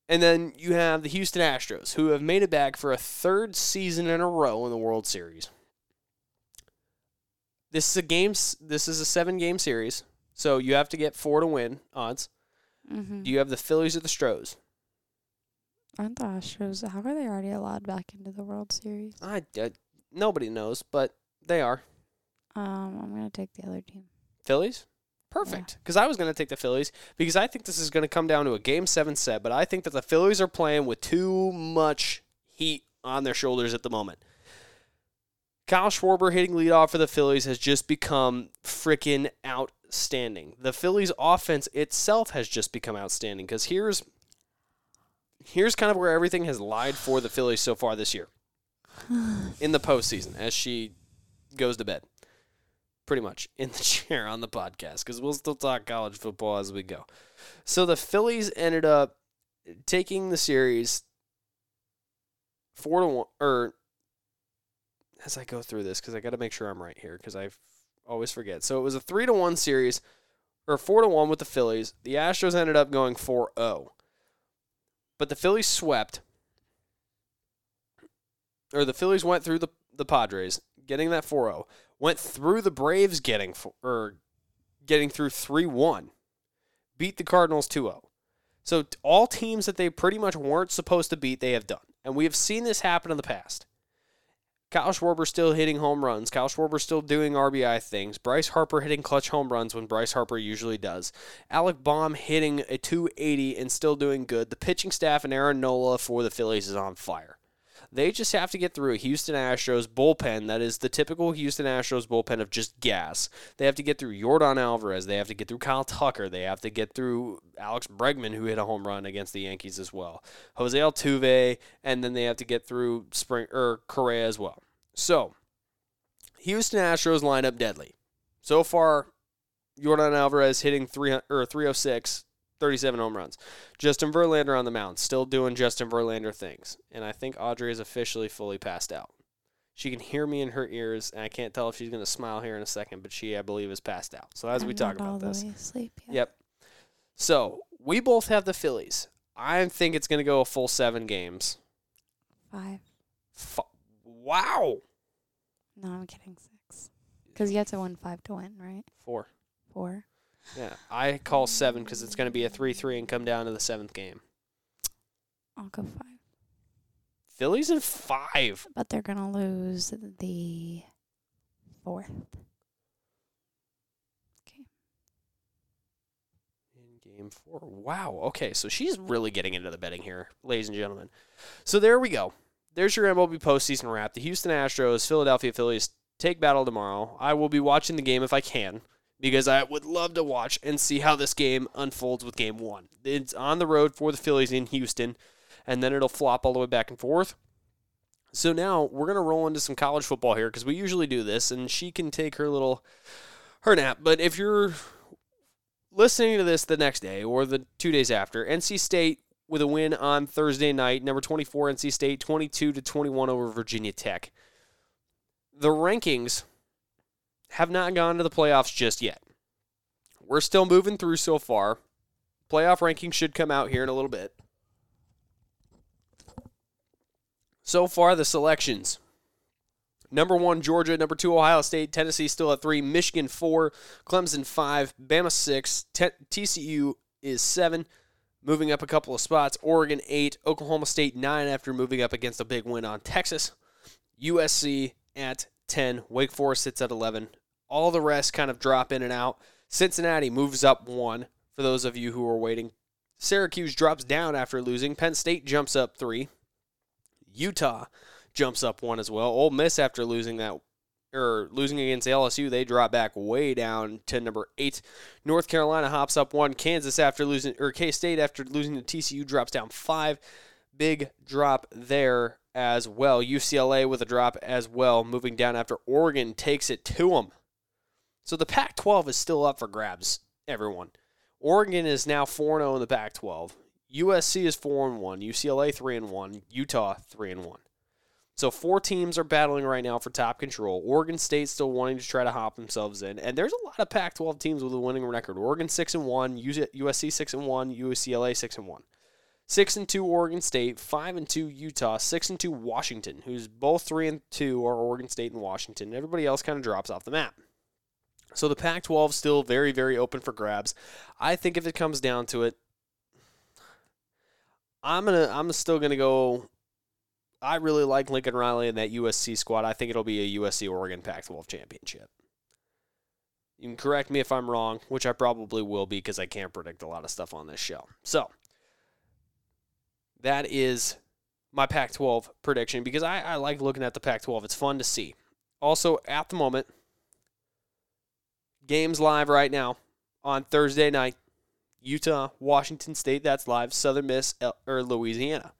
And then you have the Houston Astros, who have made it back for a third season in a row in the World Series. This is a game. This is a seven game series, so you have to get four to win odds. mm-hmm. Do you have the Phillies or the Stros? aren't the Astros? How are they already allowed back into the World Series? I, I nobody knows, but they are Um, I'm gonna take the other team. Phillies. Perfect, because I was going to take the Phillies because I think this is going to come down to a game seven set, but I think that the Phillies are playing with too much heat on their shoulders at the moment. Kyle Schwarber hitting leadoff for the Phillies has just become freaking outstanding. The Phillies offense itself has just become outstanding because here's here's kind of where everything has lied for the Phillies so far this year in the postseason as she goes to bed. Pretty much in the chair on the podcast because we'll still talk college football as we go. So the Phillies ended up taking the series four to one, or as I go through this because I got to make sure I'm right here because I always forget. So it was a three to one series or four to one with the Phillies. The Astros ended up going 4-0. but the Phillies swept, or the Phillies went through the the Padres, getting that 4-0. Went through the Braves, getting fo- or getting through 3-1. Beat the Cardinals 2-0. So all teams that they pretty much weren't supposed to beat, they have done, and we have seen this happen in the past. Kyle Schwarber still hitting home runs. Kyle Schwarber still doing RBI things. Bryce Harper hitting clutch home runs when Bryce Harper usually does. Alec Bohm hitting a 280 and still doing good. The pitching staff and Aaron Nola for the Phillies is on fire. They just have to get through a Houston Astros bullpen that is the typical Houston Astros bullpen of just gas. They have to get through Yordan Alvarez. They have to get through Kyle Tucker. They have to get through Alex Bregman, who hit a home run against the Yankees as well. Jose Altuve, and then they have to get through Spring or Correa as well. So, Houston Astros lineup deadly. So far, Yordan Alvarez hitting 300, or 306, 37 home runs. Justin Verlander on the mound, still doing Justin Verlander things. And I think Audrey is officially fully passed out. She can hear me in her ears, and I can't tell if she's going to smile here in a second, but she, I believe, is passed out. So as we talk about this. asleep. Yep. So we both have the Phillies. I think it's going to go a full seven games. Five. F- wow. No, I'm kidding. Six. Because you have to win five to win, right? Four. Four. Yeah. I call seven because it's going to be a 3 3 and come down to the seventh game. I'll go five. Phillies in five. But they're gonna lose the fourth. Okay. In game four. Wow. Okay. So she's really getting into the betting here, ladies and gentlemen. So there we go. There's your MLB postseason wrap. The Houston Astros, Philadelphia Phillies take battle tomorrow. I will be watching the game if I can because I would love to watch and see how this game unfolds with game one. It's on the road for the Phillies in Houston, and then it'll flop all the way back and forth. So now we're going to roll into some college football here because we usually do this, and she can take her little her nap. But if you're listening to this the next day or the two days after, NC State with a win on Thursday night, number 24 NC State, 22 to 21 over Virginia Tech. The rankings have not gone to the playoffs just yet. We're still moving through so far. Playoff rankings should come out here in a little bit. So far, the selections. Number one, Georgia. Number two, Ohio State. Tennessee still at three. Michigan, four. Clemson, five. Bama, six. T- TCU is seven, moving up a couple of spots. Oregon, eight. Oklahoma State, nine after moving up against a big win on Texas. USC at 10. Wake Forest sits at 11. All the rest kind of drop in and out. Cincinnati moves up one for those of you who are waiting. Syracuse drops down after losing. Penn State jumps up three. Utah jumps up one as well. Ole Miss after losing that or losing against LSU, they drop back way down to number eight. North Carolina hops up one. Kansas after losing or K State after losing to TCU drops down five. Big drop there as well. UCLA with a drop as well, moving down after Oregon takes it to them. So the Pac 12 is still up for grabs, everyone. Oregon is now 4 0 in the Pac 12. USC is 4 and 1, UCLA 3 and 1, Utah 3 and 1. So four teams are battling right now for top control. Oregon State still wanting to try to hop themselves in, and there's a lot of Pac-12 teams with a winning record. Oregon six and one, USC six and one, UCLA six and one, six and two Oregon State, five and two Utah, six and two Washington, who's both three and two are Oregon State and Washington. Everybody else kind of drops off the map. So the Pac-12 still very very open for grabs. I think if it comes down to it, I'm gonna I'm still gonna go I really like Lincoln Riley and that USC squad. I think it'll be a USC Oregon Pac 12 championship. You can correct me if I'm wrong, which I probably will be because I can't predict a lot of stuff on this show. So, that is my Pac 12 prediction because I, I like looking at the Pac 12. It's fun to see. Also, at the moment, games live right now on Thursday night Utah, Washington State, that's live, Southern Miss, or Louisiana.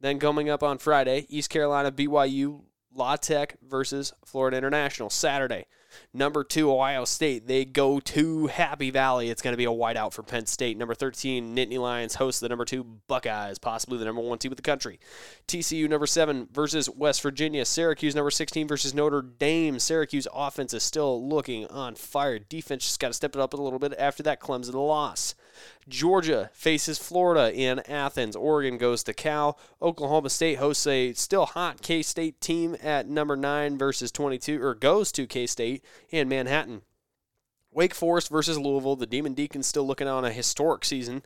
Then coming up on Friday, East Carolina, BYU, La Tech versus Florida International. Saturday, number two, Ohio State. They go to Happy Valley. It's going to be a whiteout for Penn State. Number 13, Nittany Lions host the number two Buckeyes, possibly the number one team of the country. TCU, number seven, versus West Virginia. Syracuse, number 16, versus Notre Dame. Syracuse offense is still looking on fire. Defense just got to step it up a little bit after that Clemson loss. Georgia faces Florida in Athens. Oregon goes to Cal. Oklahoma State hosts a still hot K State team at number 9 versus 22, or goes to K State in Manhattan. Wake Forest versus Louisville. The Demon Deacons still looking on a historic season.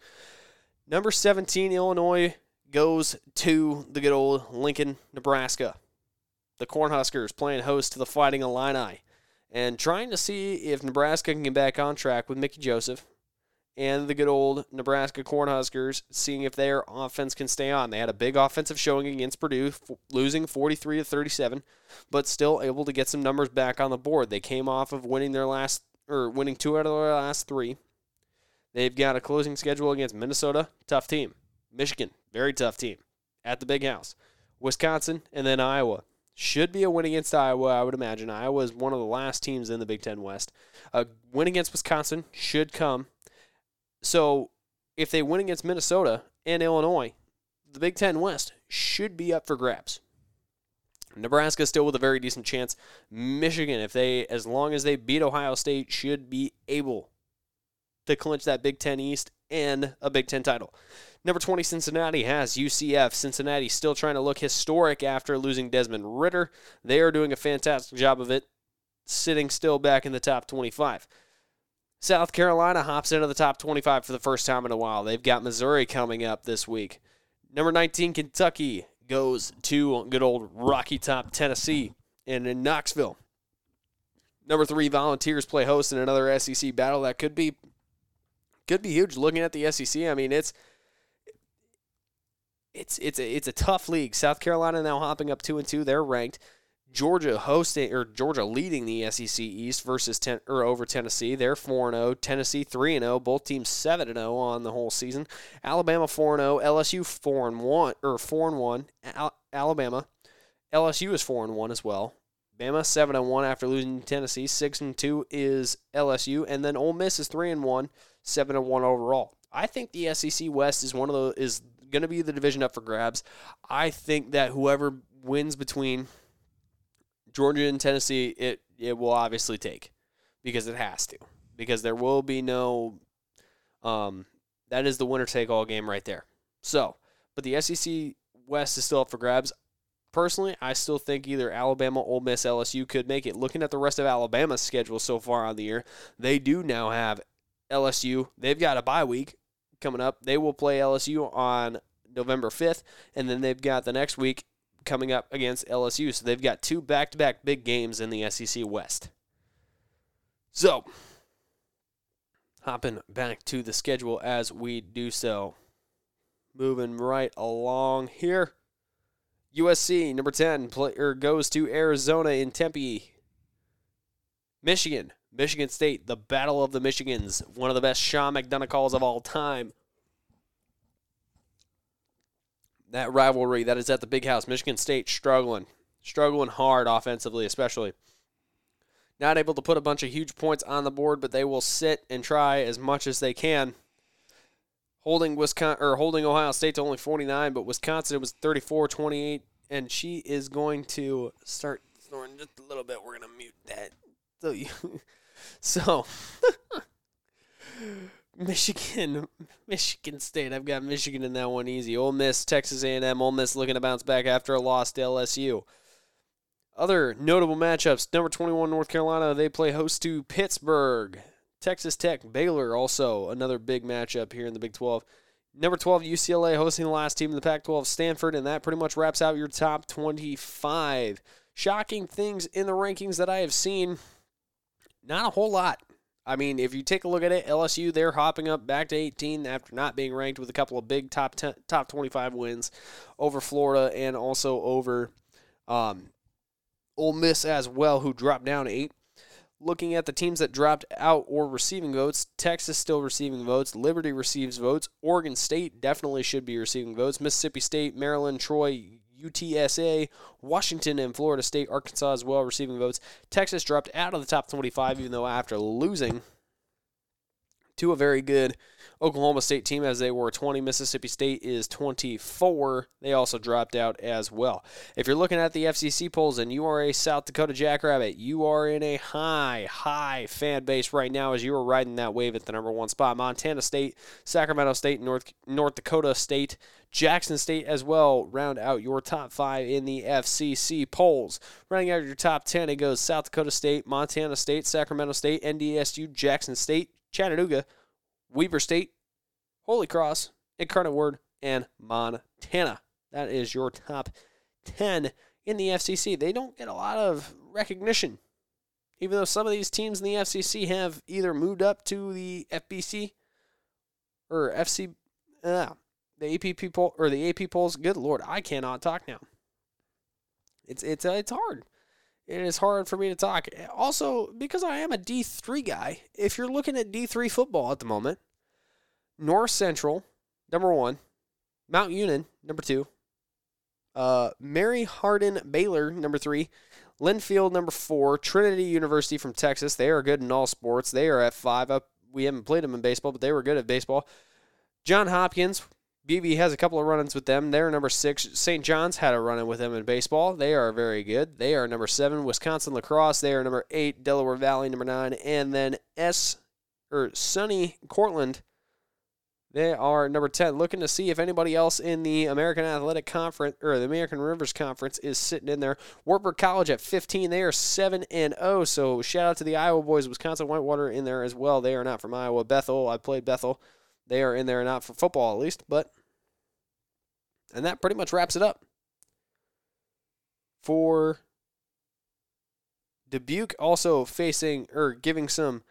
Number 17, Illinois goes to the good old Lincoln, Nebraska. The Cornhuskers playing host to the Fighting Illini and trying to see if Nebraska can get back on track with Mickey Joseph and the good old Nebraska Cornhuskers, seeing if their offense can stay on. They had a big offensive showing against Purdue, f- losing 43 to 37, but still able to get some numbers back on the board. They came off of winning their last or winning two out of their last three. They've got a closing schedule against Minnesota, tough team. Michigan, very tough team at the big house. Wisconsin, and then Iowa. Should be a win against Iowa, I would imagine. Iowa is one of the last teams in the Big Ten West. A win against Wisconsin should come. So if they win against Minnesota and Illinois, the Big Ten West should be up for grabs. Nebraska still with a very decent chance. Michigan, if they as long as they beat Ohio State, should be able to clinch that Big Ten East and a Big Ten title. Number 20, Cincinnati has UCF. Cincinnati still trying to look historic after losing Desmond Ridder. They are doing a fantastic job of it, sitting still back in the top 25. South Carolina hops into the top 25 for the first time in a while. They've got Missouri coming up this week. Number 19, Kentucky goes to good old Rocky Top, Tennessee, and in Knoxville. Number three, Volunteers play host in another SEC battle that could be could be huge. Looking at the SEC, I mean it's it's it's a, it's a tough league. South Carolina now hopping up two and two. They're ranked. Georgia hosting or Georgia leading the SEC East versus ten or over Tennessee. They're four and zero. Tennessee three and zero. Both teams seven and zero on the whole season. Alabama four and zero. LSU four and one or four and one. Al- Alabama. LSU is four and one as well. Bama seven and one after losing to Tennessee. Six and two is LSU, and then Ole Miss is three and one, seven and one overall. I think the SEC West is one of the is going to be the division up for grabs. I think that whoever wins between Georgia and Tennessee, it it will obviously take because it has to because there will be no um that is the winner take all game right there. So, but the SEC West is still up for grabs. Personally, I still think either Alabama, Ole Miss, LSU could make it. Looking at the rest of Alabama's schedule so far on the year, they do now have LSU. They've got a bye week coming up. They will play LSU on November 5th, and then they've got the next week coming up against LSU. So they've got two back to back big games in the SEC West. So, hopping back to the schedule as we do so. Moving right along here. USC number 10 play, or goes to Arizona in Tempe. Michigan, Michigan State, the Battle of the Michigans, one of the best Sean McDonough calls of all time. That rivalry that is at the big house. Michigan State struggling, struggling hard offensively, especially. Not able to put a bunch of huge points on the board, but they will sit and try as much as they can. Holding Wisconsin or holding Ohio State to only 49, but Wisconsin was 34-28, and she is going to start snoring just a little bit. We're gonna mute that. So, you, so Michigan, Michigan State. I've got Michigan in that one easy. Ole Miss, Texas A&M. Ole Miss looking to bounce back after a loss to LSU. Other notable matchups: number 21 North Carolina. They play host to Pittsburgh. Texas Tech, Baylor. Also another big matchup here in the Big 12. Number 12 UCLA hosting the last team in the Pac-12, Stanford, and that pretty much wraps out your top 25. Shocking things in the rankings that I have seen. Not a whole lot. I mean, if you take a look at it, LSU they're hopping up back to 18 after not being ranked with a couple of big top 10, top 25 wins over Florida and also over um, Ole Miss as well, who dropped down eight. Looking at the teams that dropped out or receiving votes, Texas still receiving votes. Liberty receives votes. Oregon State definitely should be receiving votes. Mississippi State, Maryland, Troy, UTSA, Washington, and Florida State, Arkansas as well receiving votes. Texas dropped out of the top 25, even though after losing to a very good Oklahoma State team as they were 20. Mississippi State is 24. They also dropped out as well. If you're looking at the FCC polls and you are a South Dakota Jackrabbit, you are in a high, high fan base right now as you are riding that wave at the number one spot. Montana State, Sacramento State, North North Dakota State, Jackson State as well round out your top five in the FCC polls. Running out your top 10, it goes South Dakota State, Montana State, Sacramento State, NDSU, Jackson State, Chattanooga, Weber State, Holy Cross, Incarnate Word, and Montana. That is your top 10 in the FCC. They don't get a lot of recognition, even though some of these teams in the FCC have either moved up to the FBC or FC, uh, the AP poll or the AP polls. Good lord, I cannot talk now. It's it's uh, it's hard. It is hard for me to talk. Also, because I am a D three guy. If you're looking at D three football at the moment, North Central, number one, Mount Union, number two, uh, Mary Hardin Baylor, number three, Linfield, number four, Trinity University from Texas. They are good in all sports. They are at five. Up, we haven't played them in baseball, but they were good at baseball. John Hopkins, BV has a couple of run-ins with them. They're number six. St. John's had a run-in with them in baseball. They are very good. They are number seven. Wisconsin-La Crosse. They are number eight. Delaware Valley number nine, and then S or SUNY Cortland. They are number ten. Looking to see if anybody else in the American Athletic Conference or the American Rivers Conference is sitting in there. Wartburg College at 15. They are seven and zero. So shout out to the Iowa boys. Wisconsin Whitewater in there as well. They are not from Iowa. Bethel. I played Bethel. They are in there, not for football at least, but. And that pretty much wraps it up for Dubuque. Also facing or giving some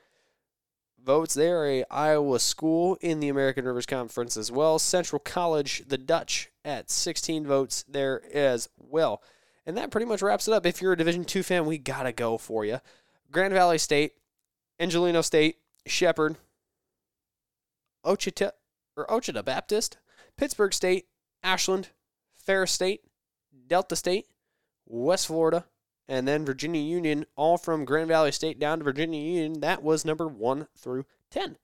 votes. They are a Iowa school in the American Rivers Conference as well. Central College, the Dutch, at 16 votes there as well. And that pretty much wraps it up. If you're a Division two fan, we gotta go for you. Grand Valley State, Angelino State, Shepherd, Ouachita or Ouachita Baptist, Pittsburg State, Ashland, Ferris State, Delta State, West Florida, and then Virginia Union, all from Grand Valley State down to Virginia Union. That was number one through 10.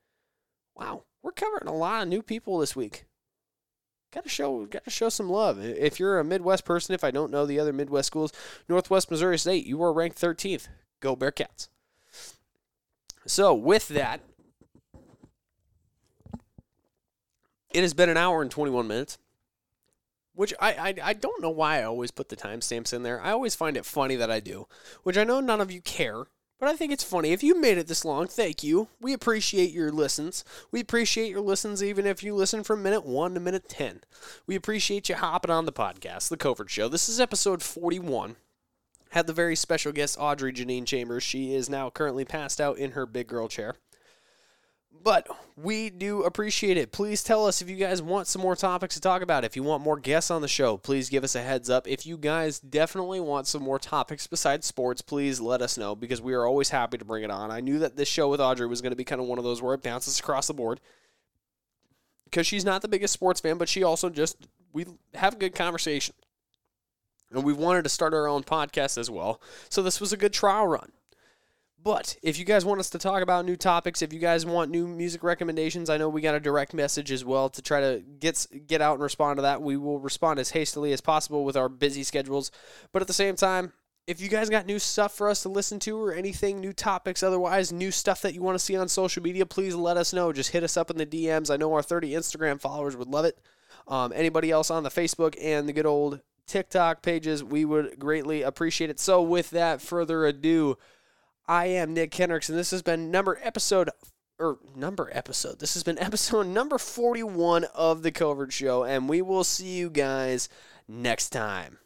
Wow, we're covering a lot of new people this week. Got to show, got to show some love. If you're a Midwest person, if I don't know the other Midwest schools, Northwest Missouri State, you were ranked 13th. Go Bearcats. So with that, it has been an hour and 21 minutes which I, I, I don't know why I always put the timestamps in there. I always find it funny that I do, which I know none of you care, but I think it's funny. If you made it this long, thank you. We appreciate your listens. We appreciate your listens even if you listen from minute 1 to minute 10. We appreciate you hopping on the podcast, The Covert Show. This is episode 41. Had the very special guest Audrey Janine Chambers. She is now currently passed out in her big girl chair. But we do appreciate it. Please tell us if you guys want some more topics to talk about. If you want more guests on the show, please give us a heads up. If you guys definitely want some more topics besides sports, please let us know because we are always happy to bring it on. I knew that this show with Audrey was going to be kind of one of those where it bounces across the board because she's not the biggest sports fan, but she also just, we have a good conversation. And we wanted to start our own podcast as well. So this was a good trial run. But if you guys want us to talk about new topics, if you guys want new music recommendations, I know we got a direct message as well to try to get get out and respond to that. We will respond as hastily as possible with our busy schedules. But at the same time, if you guys got new stuff for us to listen to or anything, new topics, otherwise, new stuff that you want to see on social media, please let us know. Just hit us up in the DMs. I know our 30 Instagram followers would love it. Um, anybody else on the Facebook and the good old TikTok pages, we would greatly appreciate it. So, with that further ado, I am Nick Kendricks, and this has been number episode or number episode. This has been episode number 41 of the Covert Show, and we will see you guys next time.